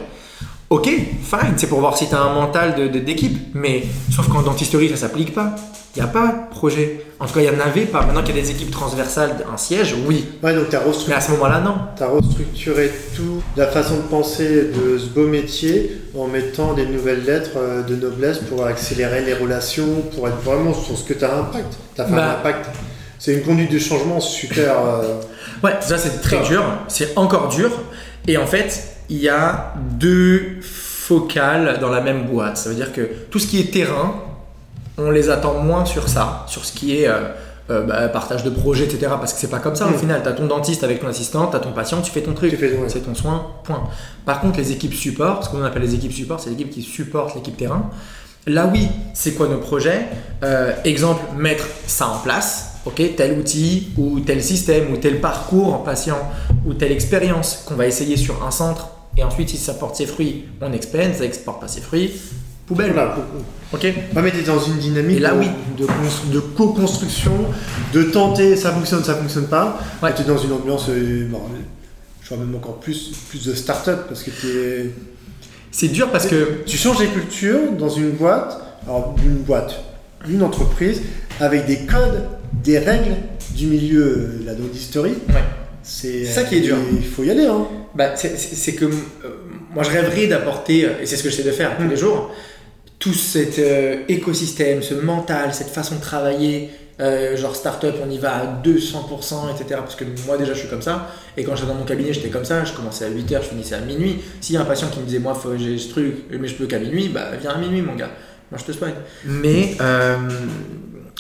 Ok, fine, c'est pour voir si tu as un mental d'équipe, mais sauf qu'en dentisterie ça s'applique pas. Il n'y a pas de projet. En tout cas, il n'y en avait pas. Maintenant qu'il y a des équipes transversales, un siège, oui. Ouais, donc t'as Mais restructuré, à ce moment-là, non. t'as restructuré tout, la façon de penser de ce beau métier en mettant des nouvelles lettres euh, de noblesse pour accélérer les relations, pour être vraiment sur ce que t'as impact. T'as fait Bah. un impact. C'est une conduite de changement super. euh, Ouais, ça c'est très dur, c'est encore dur. Et en fait, il y a deux focales dans la même boîte. Ça veut dire que tout ce qui est terrain, on les attend moins sur ça, sur ce qui est euh, euh, bah, partage de projet, etc. Parce que c'est pas comme ça au Mm. final. Tu as ton dentiste avec ton assistant, tu as ton patient, tu fais ton truc. Tu fais- ouais. C'est ton soin, point. Par contre, les équipes support, ce qu'on appelle les équipes support, c'est l'équipe qui supporte l'équipe terrain. Là, oui, c'est quoi nos projets? Euh, Exemple, mettre ça en place, ok, tel outil ou tel système ou tel parcours en patient ou telle expérience qu'on va essayer sur un centre et ensuite, si ça porte ses fruits, on expand, ça exporte pas ses fruits, poubelle. voilà. Ok Ouais, mais t'es dans une dynamique là, de, oui. de, cons- de co-construction, de tenter, ça fonctionne, ça fonctionne pas. Ouais. Tu es dans une ambiance, euh, bon, je vois même encore plus, plus de start-up parce que t'es- C'est dur parce que tu changes les cultures dans une boîte, alors une boîte, une entreprise, avec des codes, des règles du milieu, euh, la dentisterie. Ouais. C'est ça qui est dur. Il faut y aller. Hein. Bah, c'est- que euh, moi je rêverais d'apporter, euh, et c'est ce que j'essaie de faire tous Mm. les jours, tout cet euh, écosystème, ce mental, cette façon de travailler, euh, genre start-up, on y va à 200%, etc. Parce que moi déjà je suis comme ça, et quand j'étais dans mon cabinet j'étais comme ça, je commençais à 8h, je finissais à minuit. S'il y a un patient qui me disait moi j'ai ce truc, mais je peux qu'à minuit, bah viens à minuit mon gars, moi je te soigne. Mais euh,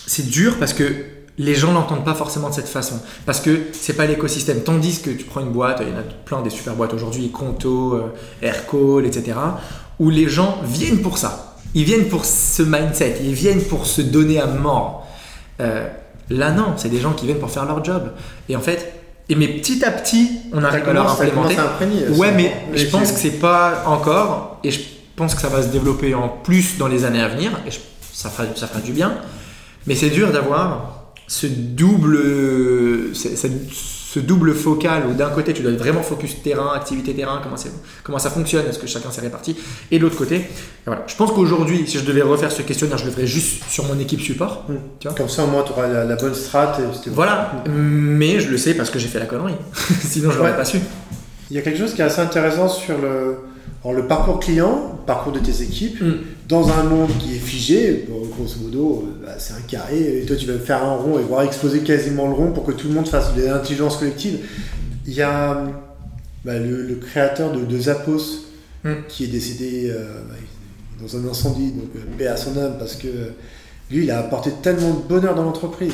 c'est dur parce que les gens l'entendent pas forcément de cette façon parce que c'est pas l'écosystème. Tandis que tu prends une boîte, il y en a plein des super boîtes aujourd'hui, Conto, euh, Aircall, etc., où les gens viennent pour ça. Ils viennent pour ce mindset, ils viennent pour se donner à mort. Euh, là, non, c'est des gens qui viennent pour faire leur job. Et en fait, et mais petit à petit, on arrive à leur implémenter. Ouais, ça. mais je pense que c'est pas encore, et je pense que ça va se développer en plus dans les années à venir, et je- ça, fera, ça fera du bien. Mais c'est dur d'avoir ce double, ce, double focal où d'un côté tu dois être vraiment focus terrain, activité terrain, comment, ça fonctionne, est-ce que chacun s'est réparti, et de l'autre côté, voilà. Je pense qu'aujourd'hui, si je devais refaire ce questionnaire, je le ferais juste sur mon équipe support. Hmm. Tu vois Comme ça, au moins, tu auras la, la bonne strat. et. Voilà, mais je le sais parce que j'ai fait la connerie. Sinon, je l'aurais Ouais. pas su. Il y a quelque chose qui est assez intéressant sur le, alors, le parcours client, le parcours de tes équipes, Mm. Dans un monde qui est figé, grosso modo, euh, bah, c'est un carré, et toi tu vas faire un rond et voir exploser quasiment le rond pour que tout le monde fasse de l'intelligence collective. Il y a bah, le, le créateur de, de Zappos Mm. qui est décédé euh, bah, dans un incendie, donc euh, paix à son âme, parce que lui il a apporté tellement de bonheur dans l'entreprise.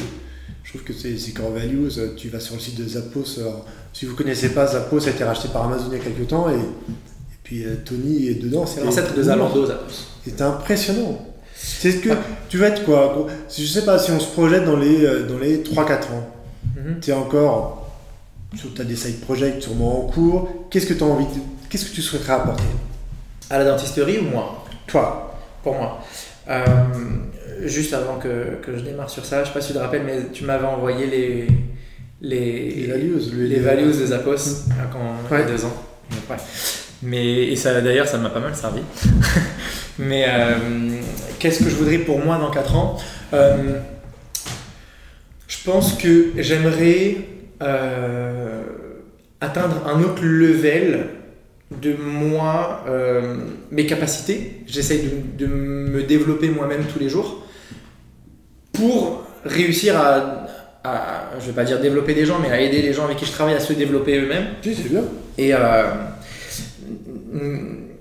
Je trouve que c'est core values. Tu vas sur le site de Zappos. alors, si vous connaissez pas, Zappos a été racheté par Amazon il y a quelques temps et puis euh, Tony est dedans. C'est l'ancêtre de Zalando, Zappos. C'est impressionnant. C'est ce que tu vas être quoi Je sais pas si on se projette dans les euh, dans les 3-4 ans. Mhm. Tu es encore tu as des side projects sûrement en cours. Qu'est-ce que tu as envie de, qu'est-ce que tu souhaiterais apporter? À la dentisterie ou moi? Toi. Pour moi. Euh, juste avant que, que je démarre sur ça, je sais pas si tu te rappelles, mais tu m'avais envoyé les, les, Les values, le- les values de Zappos euh, quand, il y a Ouais. deux ans. Ouais. Mais, et ça, d'ailleurs, ça m'a pas mal servi. mais euh, qu'est-ce que je voudrais pour moi dans 4 ans Euh, Je pense que j'aimerais euh, atteindre un autre level de moi, mes capacités. J'essaye de, de me développer moi-même tous les jours pour réussir à, à, je vais pas dire développer des gens, mais à aider les gens avec qui je travaille à se développer eux-mêmes. Si, c'est bien. Et, euh,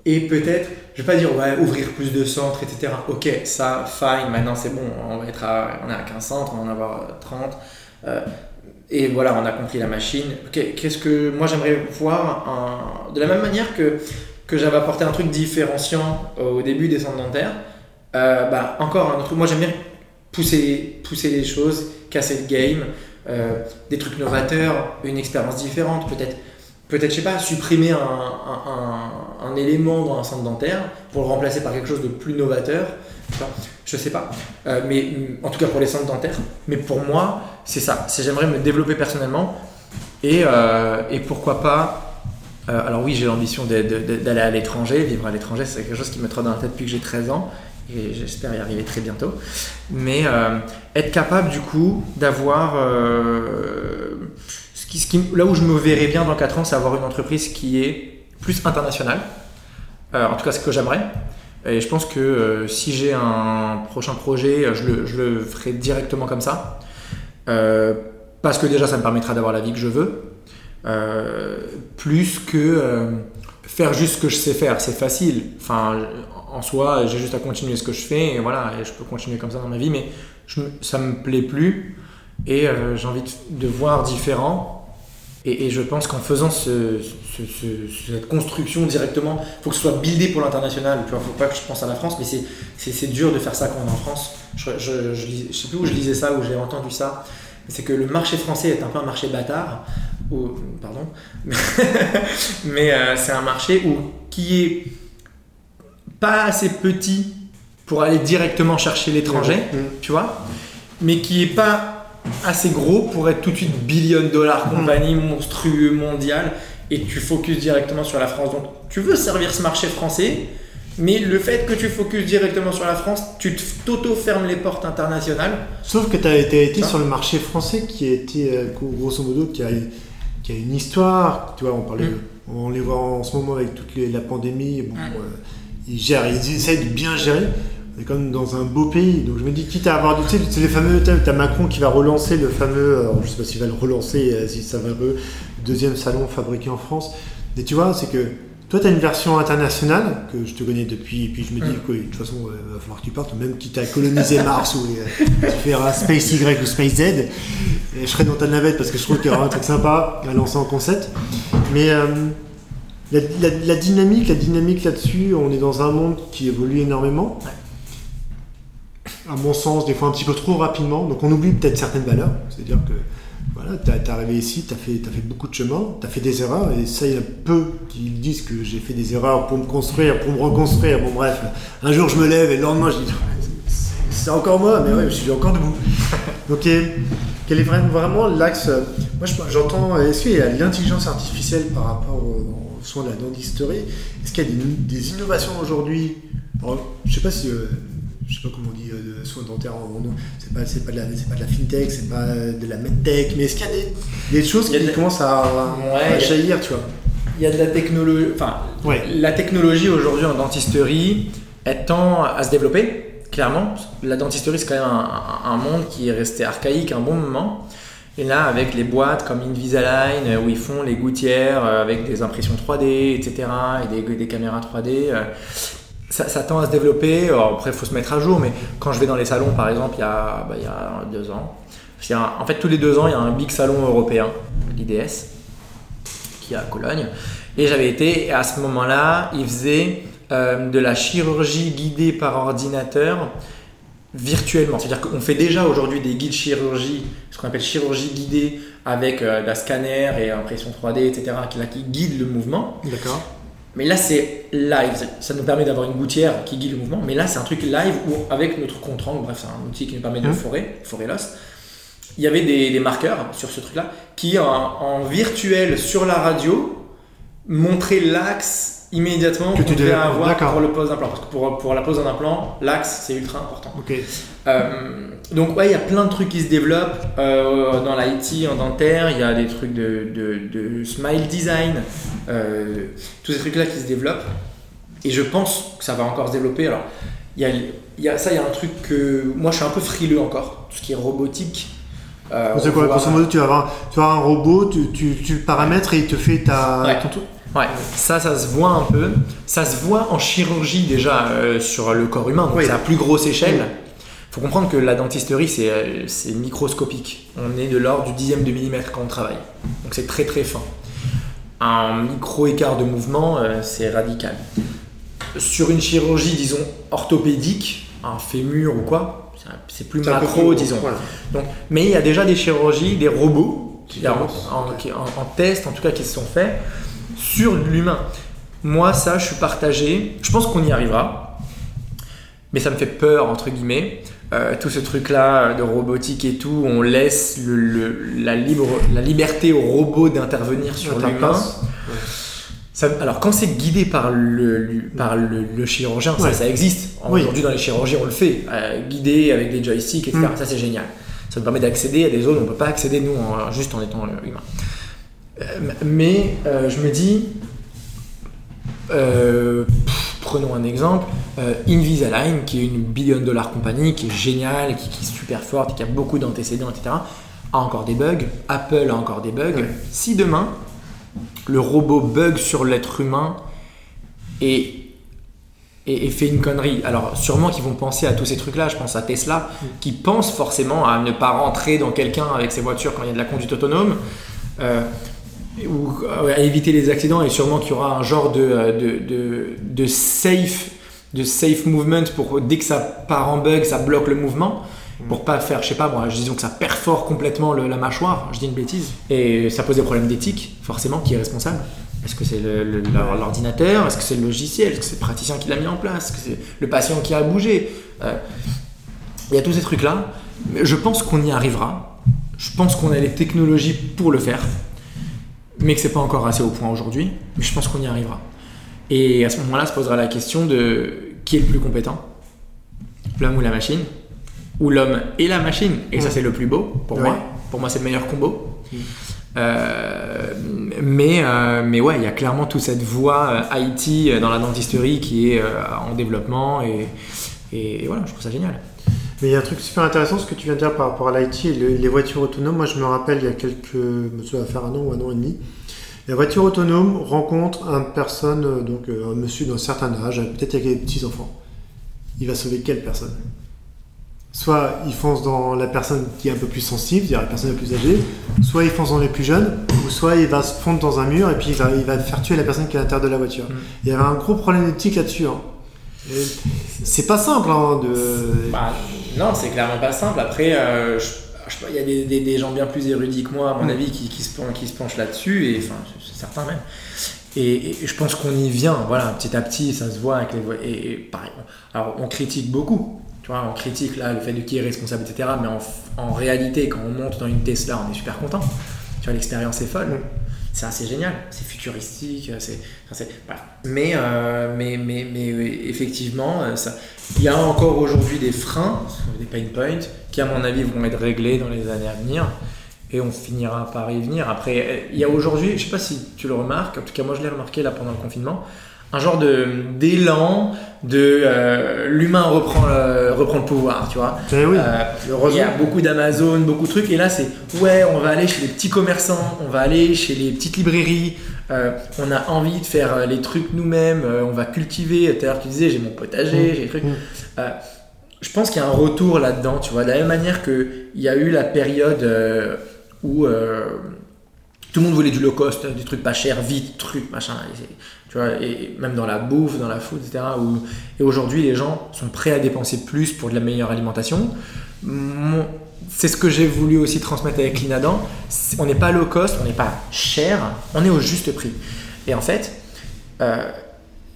et peut-être, je vais pas dire ouvrir plus de centres, etc. Ok, ça, fine, maintenant c'est bon, on va être à, on est à 15 centres, on va en avoir 30. Euh, et voilà, on a compris la machine. Qu'est-ce que moi j'aimerais voir de la même manière que, que j'avais apporté un truc différenciant au début des centres dentaires. euh, bah, encore un autre truc. Moi j'aime bien pousser, pousser les choses, casser le game, euh, des trucs novateurs, une expérience différente, peut-être, peut-être, je sais pas, supprimer un, élément dans un centre dentaire pour le remplacer par quelque chose de plus novateur. Vois, Je sais pas, Euh, mais en tout cas pour les centres dentaires. Mais pour moi, c'est ça. C'est j'aimerais me développer personnellement et, euh, et pourquoi pas. euh, alors oui, j'ai l'ambition d'aller à l'étranger, vivre à l'étranger, c'est quelque chose qui me trotte dans la tête depuis que j'ai 13 ans et j'espère y arriver très bientôt. Mais être capable du coup d'avoir là où je me verrais bien dans 4 ans, c'est avoir une entreprise qui est plus internationale. Euh, en tout cas, c'est ce que j'aimerais. Et je pense que euh, si j'ai un prochain projet, je le, ferai directement comme ça. Euh, parce que déjà, ça me permettra d'avoir la vie que je veux. Plus que faire juste ce que je sais faire. C'est facile. Enfin, en soi, j'ai juste à continuer ce que je fais et voilà, et je peux continuer comme ça dans ma vie, mais je, ça me plaît plus et j'ai envie de, de voir différent. Et, et je pense qu'en faisant ce- ce- ce- cette construction directement, il faut que ce soit buildé pour l'international. Il ne faut pas que je pense à la France, mais c'est- dur de faire ça quand on est en France. Je ne je, je, lis- je sais plus où je lisais ça, où j'ai entendu ça. C'est que le marché français est un peu un marché bâtard. Pardon. mais euh, c'est un marché où, qui est pas assez petit pour aller directement chercher l'étranger, Mmh. tu vois, mais qui est pas assez gros pour être tout de suite billion dollar compagnie monstrueux mondial et tu focuses directement sur la France. Donc tu veux servir ce marché français, mais le fait que tu focuses directement sur la France, tu t'auto-fermes les portes internationales. Sauf que tu as été, sur le marché français qui a été, euh, grosso modo, qui a, qui a une histoire. Tu vois, on parlait, Mm. on les voit en ce moment avec toute les- la pandémie. Bon, Mm. euh, ils gèrent, ils essaient de bien gérer. On est quand même dans un beau pays. Donc je me dis, quitte à avoir, tu sais, c'est les fameux, t'as Macron qui va relancer le fameux, alors, je sais pas s'il va le relancer, euh, si ça va le deuxième salon fabriqué en France. Mais tu vois, c'est que toi, tu as une version internationale que je te connais depuis, et puis je me dis que de toute façon, il va falloir que tu partes, même quitte à coloniser Mars ou euh, tu fais un Space Y ou Space Z. Et je serai dans ta navette parce que je trouve qu'il y aura un truc sympa à lancer en concept. Mais euh, la, la- la dynamique, la dynamique là-dessus, on est dans un monde qui évolue énormément. À mon sens, des fois un petit peu trop rapidement. Donc on oublie peut-être certaines valeurs. C'est-à-dire que voilà, tu es arrivé ici, tu as fait, t'as fait beaucoup de chemin, tu as fait des erreurs. Et ça, il y a peu qui disent que j'ai fait des erreurs pour me construire, pour me reconstruire. Bon, bref, un jour je me lève et le lendemain je dis c'est- encore moi, mais ouais, je suis encore debout. Donc, quel est vraiment, l'axe euh, Moi, je- j'entends. Est-ce qu'il y a l'intelligence artificielle par rapport au- aux soins de la dentisterie? Est-ce qu'il y a des, innovations aujourd'hui? Je sais pas si. euh, je sais pas comment on dit euh, de soins dentaires en en- c'est pas, c'est pas, de la- c'est pas de la fintech, c'est pas euh, de la medtech, mais est-ce qu'il y a des, des choses qui de- commencent à, Ouais, à jaillir, tu vois? Il y a de la technologie, enfin, Ouais. la technologie aujourd'hui en dentisterie, elle tend à se développer, clairement. La dentisterie, c'est quand même un, monde qui est resté archaïque un bon moment. Et là, avec les boîtes comme Invisalign, euh, où ils font les gouttières avec des impressions 3D, etc., et des, des caméras 3D, euh, ça, tend à se développer. Après, il faut se mettre à jour, mais quand je vais dans les salons, par exemple, il y a, bah, il y a deux ans, en fait, tous les deux ans, il y a un big salon européen, l'IDS, qui est à Cologne. Et j'avais été, et à ce moment-là, ils faisaient euh, de la chirurgie guidée par ordinateur virtuellement. C'est-à-dire qu'on fait déjà aujourd'hui des guides chirurgie, ce qu'on appelle chirurgie guidée avec euh, la scanner et impression 3D, etc., qui, qui guide le mouvement. D'accord. Mais là, c'est live. Ça nous permet d'avoir une gouttière qui guide le mouvement. Mais là, c'est un truc live où, avec notre compte-rendu, bref, c'est un outil qui nous permet de Mhm. forer, forer l'os. Il y avait des, des marqueurs sur ce truc-là qui, en, en virtuel sur la radio, montraient l'axe immédiatement Que tu devais- avoir pour le pose d'implant. Parce que pour, pour la pose d'un implant, l'axe c'est ultra important. Euh, donc ouais, il y a plein de trucs qui se développent euh, dans l'IT, en dentaire. Il y a des trucs de, de- de smile design, euh, tous ces trucs-là qui se développent. Et je pense que ça va encore se développer. Alors, il y a, il y a- ça, il y a un truc que moi je suis un peu frileux encore, tout ce qui est robotique. Euh, C'est quoi Grosso modo, tu vas avoir, tu vas avoir un robot, tu, tu, paramètres et il te fait ta. Ouais. ton. Ouais, ça, ça se voit un peu. Ça se voit en chirurgie déjà euh, sur le corps humain, donc Oui. c'est à plus grosse échelle. Il faut comprendre que la dentisterie, c'est euh, c'est microscopique. On est de l'ordre du dixième de millimètre quand on travaille. Donc c'est très très fin. Un micro écart de mouvement, euh, c'est radical. Sur une chirurgie, disons, orthopédique, un fémur ou quoi, c'est plus macro, plus- disons. voilà. Donc, mais il y a déjà des chirurgies, des robots qui, en, commencent. en- qui- en- en test, en tout cas, qui se sont faits sur l'humain. Moi, ça, je suis partagé. Je pense qu'on y arrivera, mais ça me fait peur entre guillemets. Euh, tout ce truc-là de robotique et tout, on laisse le- le- la, libre, la liberté au robot d'intervenir sur l'humain. Ça- alors quand c'est guidé par le, le- par le, le chirurgien, ça, Ouais. ça existe. Oui. Aujourd'hui dans les chirurgies on le fait, euh, guidé avec des joysticks, etc. Mm. Ça c'est génial. Ça nous permet d'accéder à des zones où on ne peut pas accéder nous en- juste en étant euh, humain. Euh, mais euh, je me dis, euh, pff, prenons un exemple, euh, Invisalign qui est une billion dollar compagnie, qui est géniale, qui, qui est super forte, qui a beaucoup d'antécédents, etc. a encore des bugs. Apple a encore des bugs. Ouais. Si demain le robot bug sur l'être humain et, et, et fait une connerie. Alors sûrement qu'ils vont penser à tous ces trucs-là, je pense à Tesla, qui pense forcément à ne pas rentrer dans quelqu'un avec ses voitures quand il y a de la conduite autonome. euh, ou euh, à éviter les accidents et sûrement qu'il y aura un genre de, euh, de, de, de safe de safe movement pour dès que ça part en bug ça bloque le mouvement pour pas faire je sais pas moi disons que ça perfore complètement le- la mâchoire je dis une bêtise et ça pose des problèmes d'éthique forcément qui est responsable est-ce que c'est l'ordinateur? Est-ce que c'est le logiciel? Est-ce que c'est le praticien qui l'a mis en place? Est-ce que c'est le patient qui a bougé? Euh, Il y a tous ces trucs-là. Mais Je pense qu'on y arrivera. Je pense qu'on a les technologies pour le faire. Mais que c'est pas encore assez au point aujourd'hui. Mais je pense qu'on y arrivera. Et à ce moment-là, se posera la question de qui est le plus compétent L'homme ou la machine Ou l'homme et la machine Et ça, c'est le plus beau pour Ouais. moi. Pour moi, c'est le meilleur combo. Mm. Euh, mais, euh, mais ouais, il y a clairement toute cette voie euh, IT dans la dentisterie qui est euh, en développement et, et voilà, je trouve ça génial. Mais il y a un truc super intéressant ce que tu viens de dire par rapport à l'IT et le- les voitures autonomes. Moi, je me rappelle il y a quelques, ça va faire un an ou un an et demi, la voiture autonome rencontre un personne, euh, donc euh, un monsieur d'un certain âge, peut-être avec des petits enfants. Il va sauver quelle personne? Soit il fonce dans la personne qui est un peu plus sensible, c'est-à-dire la personne la plus âgée, soit il fonce dans les plus jeunes, ou soit il va se fondre dans un mur et puis il va, il va faire tuer la personne qui est à l'intérieur de la voiture. Mm. Il y avait un gros problème d'éthique là-dessus. hein. C'est pas simple hein, de. Bah, non, c'est clairement pas simple. Après, euh, je, je il y a des, des- des gens bien plus érudits que moi, à mon Mm. avis, qui, qui se, pen- qui se penchent là-dessus, et enfin, c'est certain même. Et, et je pense qu'on y vient, voilà, petit à petit, ça se voit avec les et, et pareil, on- alors on critique beaucoup, tu vois, on critique là le fait de qui est responsable, etc. Mais en, en réalité, quand on monte dans une Tesla, on est super content. Tu vois, l'expérience est folle. C'est assez génial, c'est futuristique, c'est, enfin, c'est- voilà. Mais, euh, mais, mais, mais euh, effectivement, euh, il y a encore aujourd'hui des freins, des pain points, qui à mon avis vont être réglés dans les années à venir. Et on finira par y venir. Après, euh, il y a aujourd'hui, je sais pas si tu le remarques, en tout cas moi je l'ai remarqué là pendant le confinement, un genre de d'élan de euh, l'humain reprend le, reprend le pouvoir, tu vois. Eh oui, Euh, il y a beaucoup d'Amazon, beaucoup de trucs, et là c'est ouais, on va aller chez les petits commerçants, on va aller chez les petites librairies, euh, on a envie de faire les trucs nous-mêmes, on va cultiver. Tout à l'heure tu disais, j'ai mon potager, Mm. j'ai des trucs. Mm. Euh, je pense qu'il y a un retour là-dedans, tu vois, de la même manière qu'il y a eu la période où tout le monde voulait du low cost, des trucs pas chers, vite, trucs, machin. Tu vois, et même dans la bouffe, dans la food, etc. et aujourd'hui, les gens sont prêts à dépenser plus pour de la meilleure alimentation. C'est ce que j'ai voulu aussi transmettre avec l'Inadan. On n'est pas low cost, on n'est pas cher, on est au juste prix. Et en fait, euh,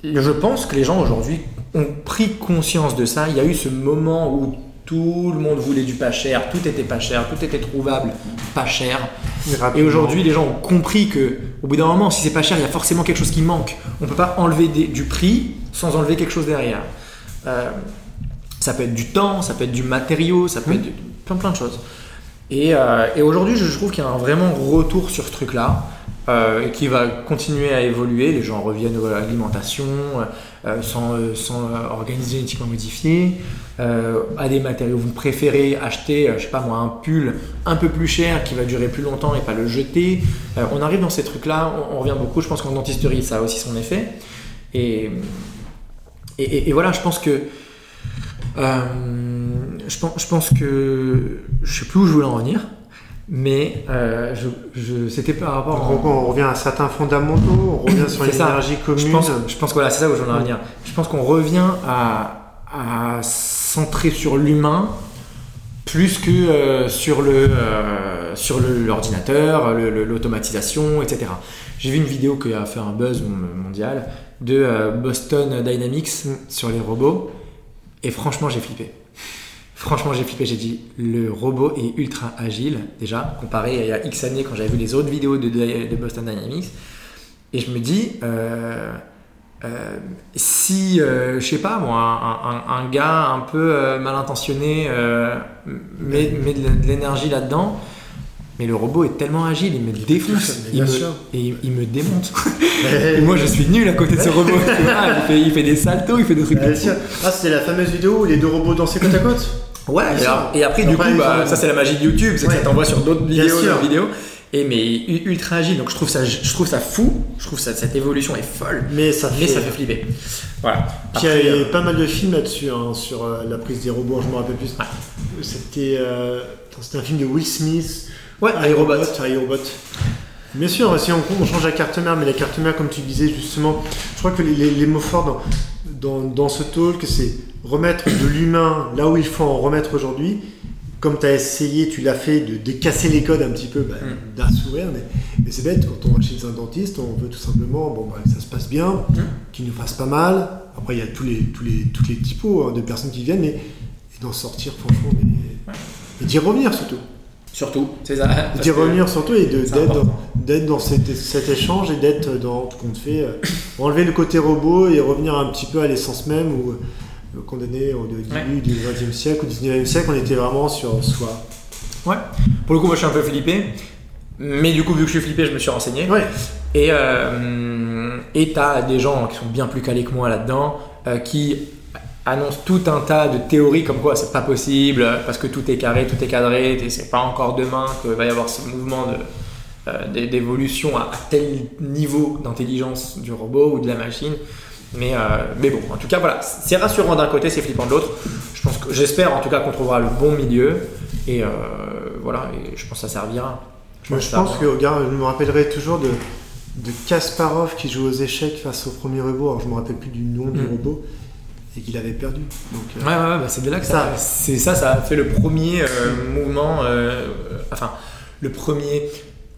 je pense que les gens aujourd'hui ont pris conscience de ça. Il y a eu ce moment où Tout le monde voulait du pas cher, tout était pas cher, tout était trouvable pas cher. Et aujourd'hui, les gens ont compris que, au bout d'un moment, si c'est pas cher, il y a forcément quelque chose qui manque. On peut pas enlever des- du prix sans enlever quelque chose derrière. Euh, ça peut être du temps, ça peut être du matériau, ça peut être de- plein plein de choses. Et, euh, et aujourd'hui, je trouve qu'il y a un vraiment retour sur ce truc-là. Euh, qui va continuer à évoluer. Les gens reviennent à l'alimentation euh, sans, euh, sans organismes génétiquement modifiés, euh, à des matériaux. Vous préférez acheter, je sais pas moi, un pull un peu plus cher qui va durer plus longtemps et pas le jeter. On arrive dans ces trucs-là, on, revient beaucoup. Je pense qu'en dentisterie, ça a aussi son effet. Et, et, voilà, je pense que. je, pense, je pense que. Je sais plus où je voulais en venir, mais euh, je, je- c'était par rapport. Donc, on revient à certains fondamentaux, on revient sur C'est ça. l'énergie commune. Je pense, je pense que voilà, c'est ça où je voulais en venir. Je pense qu'on revient à, à centrer sur l'humain plus que euh, sur le euh, sur l'ordinateur, l'automatisation, etc. J'ai vu une vidéo qui a fait un buzz mondial de Boston Dynamics sur les robots et franchement j'ai flippé. Franchement j'ai flippé, j'ai dit le robot est ultra agile. Déjà comparé à il y a X années quand j'avais vu les autres vidéos de, Boston Dynamics. Et je me dis euh, euh, si, euh, je sais pas moi, un, gars un peu mal intentionné met, de l'énergie là-dedans, mais le robot est tellement agile, il me défonce, il me, et il, il me démonte. et moi je suis nul à côté de ce robot, il, fait, il fait des saltos, il fait des trucs Bien sûr. Ah, c'était la fameuse vidéo où les deux robots dansaient côte à côte Ouais, et, sûr. alors- et après, du coup, bah, ça c'est la magie de YouTube, c'est que Ouais. ça t'envoie sur d'autres vidéos, vidéos. Et mais ultra agile, donc je trouve ça, je trouve ça fou, je trouve ça, cette évolution est folle, Mais ça fait. mais ça fait flipper. Voilà. Puis il y a eu euh, pas mal de films là-dessus, hein, sur euh, la prise des robots, je me rappelle plus. Ouais. C'était euh, c'était un film de Will Smith. Ouais, iRobot. iRobot. Bien sûr, si on, on change la carte mère, mais la carte mère, comme tu disais justement, je crois que les, les- les mots forts dans, dans, dans ce talk, c'est remettre de l'humain là où il faut en remettre aujourd'hui. Comme tu as essayé, tu l'as fait, de, de casser les codes un petit peu, bah, Mm. d'un sourire. Mais, mais c'est bête, quand on va chez un dentiste, on veut tout simplement bon, bah, que ça se passe bien, Mm. qu'il nous fasse pas mal. Après, il y a tous les, tous les, toutes les typos hein, de personnes qui viennent, mais d'en sortir, franchement, mais- et d'y revenir surtout. Surtout, c'est ça. D'y que revenir surtout et d'être dans, important. d'être dans cet, cet échange et d'être dans ce qu'on te fait. euh, enlever le côté robot et revenir un petit peu à l'essence même où, euh, qu'on au début Ouais. du XXe siècle, au XIXe siècle, on était vraiment sur soi. Ouais. Pour le coup, moi je suis un peu flippé. Mais du coup, vu que je suis flippé, je me suis renseigné. Ouais. Et euh, et t'as des gens qui sont bien plus calés que moi là-dedans, euh, qui annoncent tout un tas de théories comme quoi c'est pas possible, parce que tout est carré, tout est cadré, et c'est pas encore demain qu'il va y avoir ce mouvement euh, d'é- d'évolution à, tel niveau d'intelligence du robot ou de la machine. Mais, euh, mais bon, en tout cas, voilà, c'est rassurant d'un côté, c'est flippant de l'autre. Je pense que, j'espère en tout cas qu'on trouvera le bon milieu. Et euh, voilà, et je pense que ça servira. Je pense que, regarde, je me rappellerai toujours de, de Kasparov qui joue aux échecs face au premier robot. Alors, je me rappelle plus du nom du Mm. robot et qu'il avait perdu. Donc, euh, Ouais, ouais, ouais, bah, c'est de là que ça, c'est ça, ça a fait le premier euh, mouvement, euh, enfin, le premier,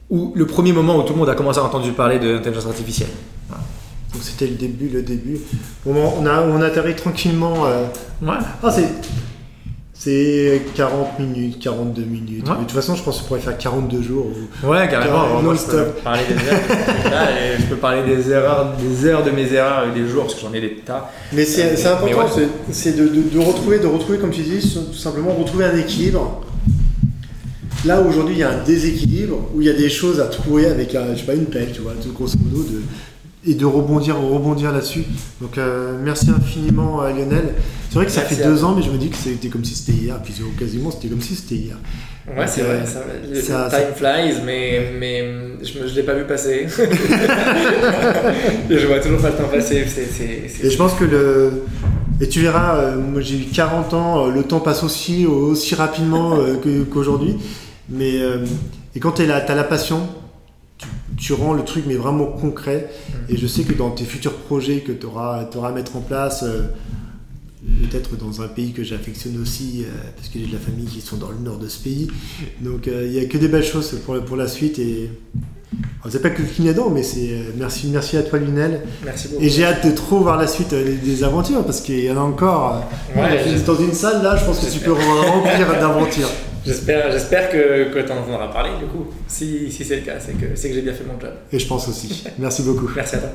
le premier moment où tout le monde a commencé à entendre parler de l'intelligence artificielle. donc c'était le début, le début. Bon, on a, on atterrit tranquillement. Ouais. Ah, c'est. C'est 40 minutes, 42 minutes. Ouais. Mais de toute façon, je pense qu'on pourrait faire 42 jours. ou- Ouais, carrément. Moi, je peux non-stop. parler des Là, et je peux parler des erreurs, des heures de mes erreurs et des jours parce que j'en ai des tas. Mais c'est Euh, important, ouais. c'est- de, de- de retrouver, de retrouver, comme tu dis, tout simplement retrouver un équilibre. Là aujourd'hui, il y a un déséquilibre où il y a des choses à trouver avec, un- je sais pas, une pelle, tu vois, tout grosso modo, de, et de rebondir, rebondir là-dessus. Donc euh, merci infiniment à Lionel. C'est vrai que ça Merci fait deux ans, mais je me dis que c'était comme si c'était hier. Puis quasiment, c'était comme si c'était hier. Ouais, c'est vrai. euh, Ça, le ça- time flies, mais, mais je ne l'ai pas vu passer. je vois toujours pas le temps passer. Et je pense que le. Et tu verras, euh, moi j'ai eu 40 ans, le temps passe aussi, aussi rapidement euh, qu'aujourd'hui. Mais et quand tu as la passion, tu, rends le truc mais vraiment concret. Et je sais que dans tes futurs projets que tu auras, à mettre en place, euh, peut-être dans un pays que j'affectionne aussi, euh, parce que j'ai de la famille qui sont dans le nord de ce pays. Donc euh, il n'y a que des belles choses pour, pour la suite. Et, On ne pas que clignadant, mais c'est euh, merci, merci à toi Lionel. Merci beaucoup. Et j'ai hâte de trop voir la suite euh, des, des aventures parce qu'il y en a encore. euh, Ouais, dans une salle là, je pense que tu peux remplir d'aventures. J'espère, j'espère que, que tu en entendras parler du coup. Si, si c'est le cas, c'est que, c'est que j'ai bien fait mon job. Et je pense aussi. Merci beaucoup. Merci à toi.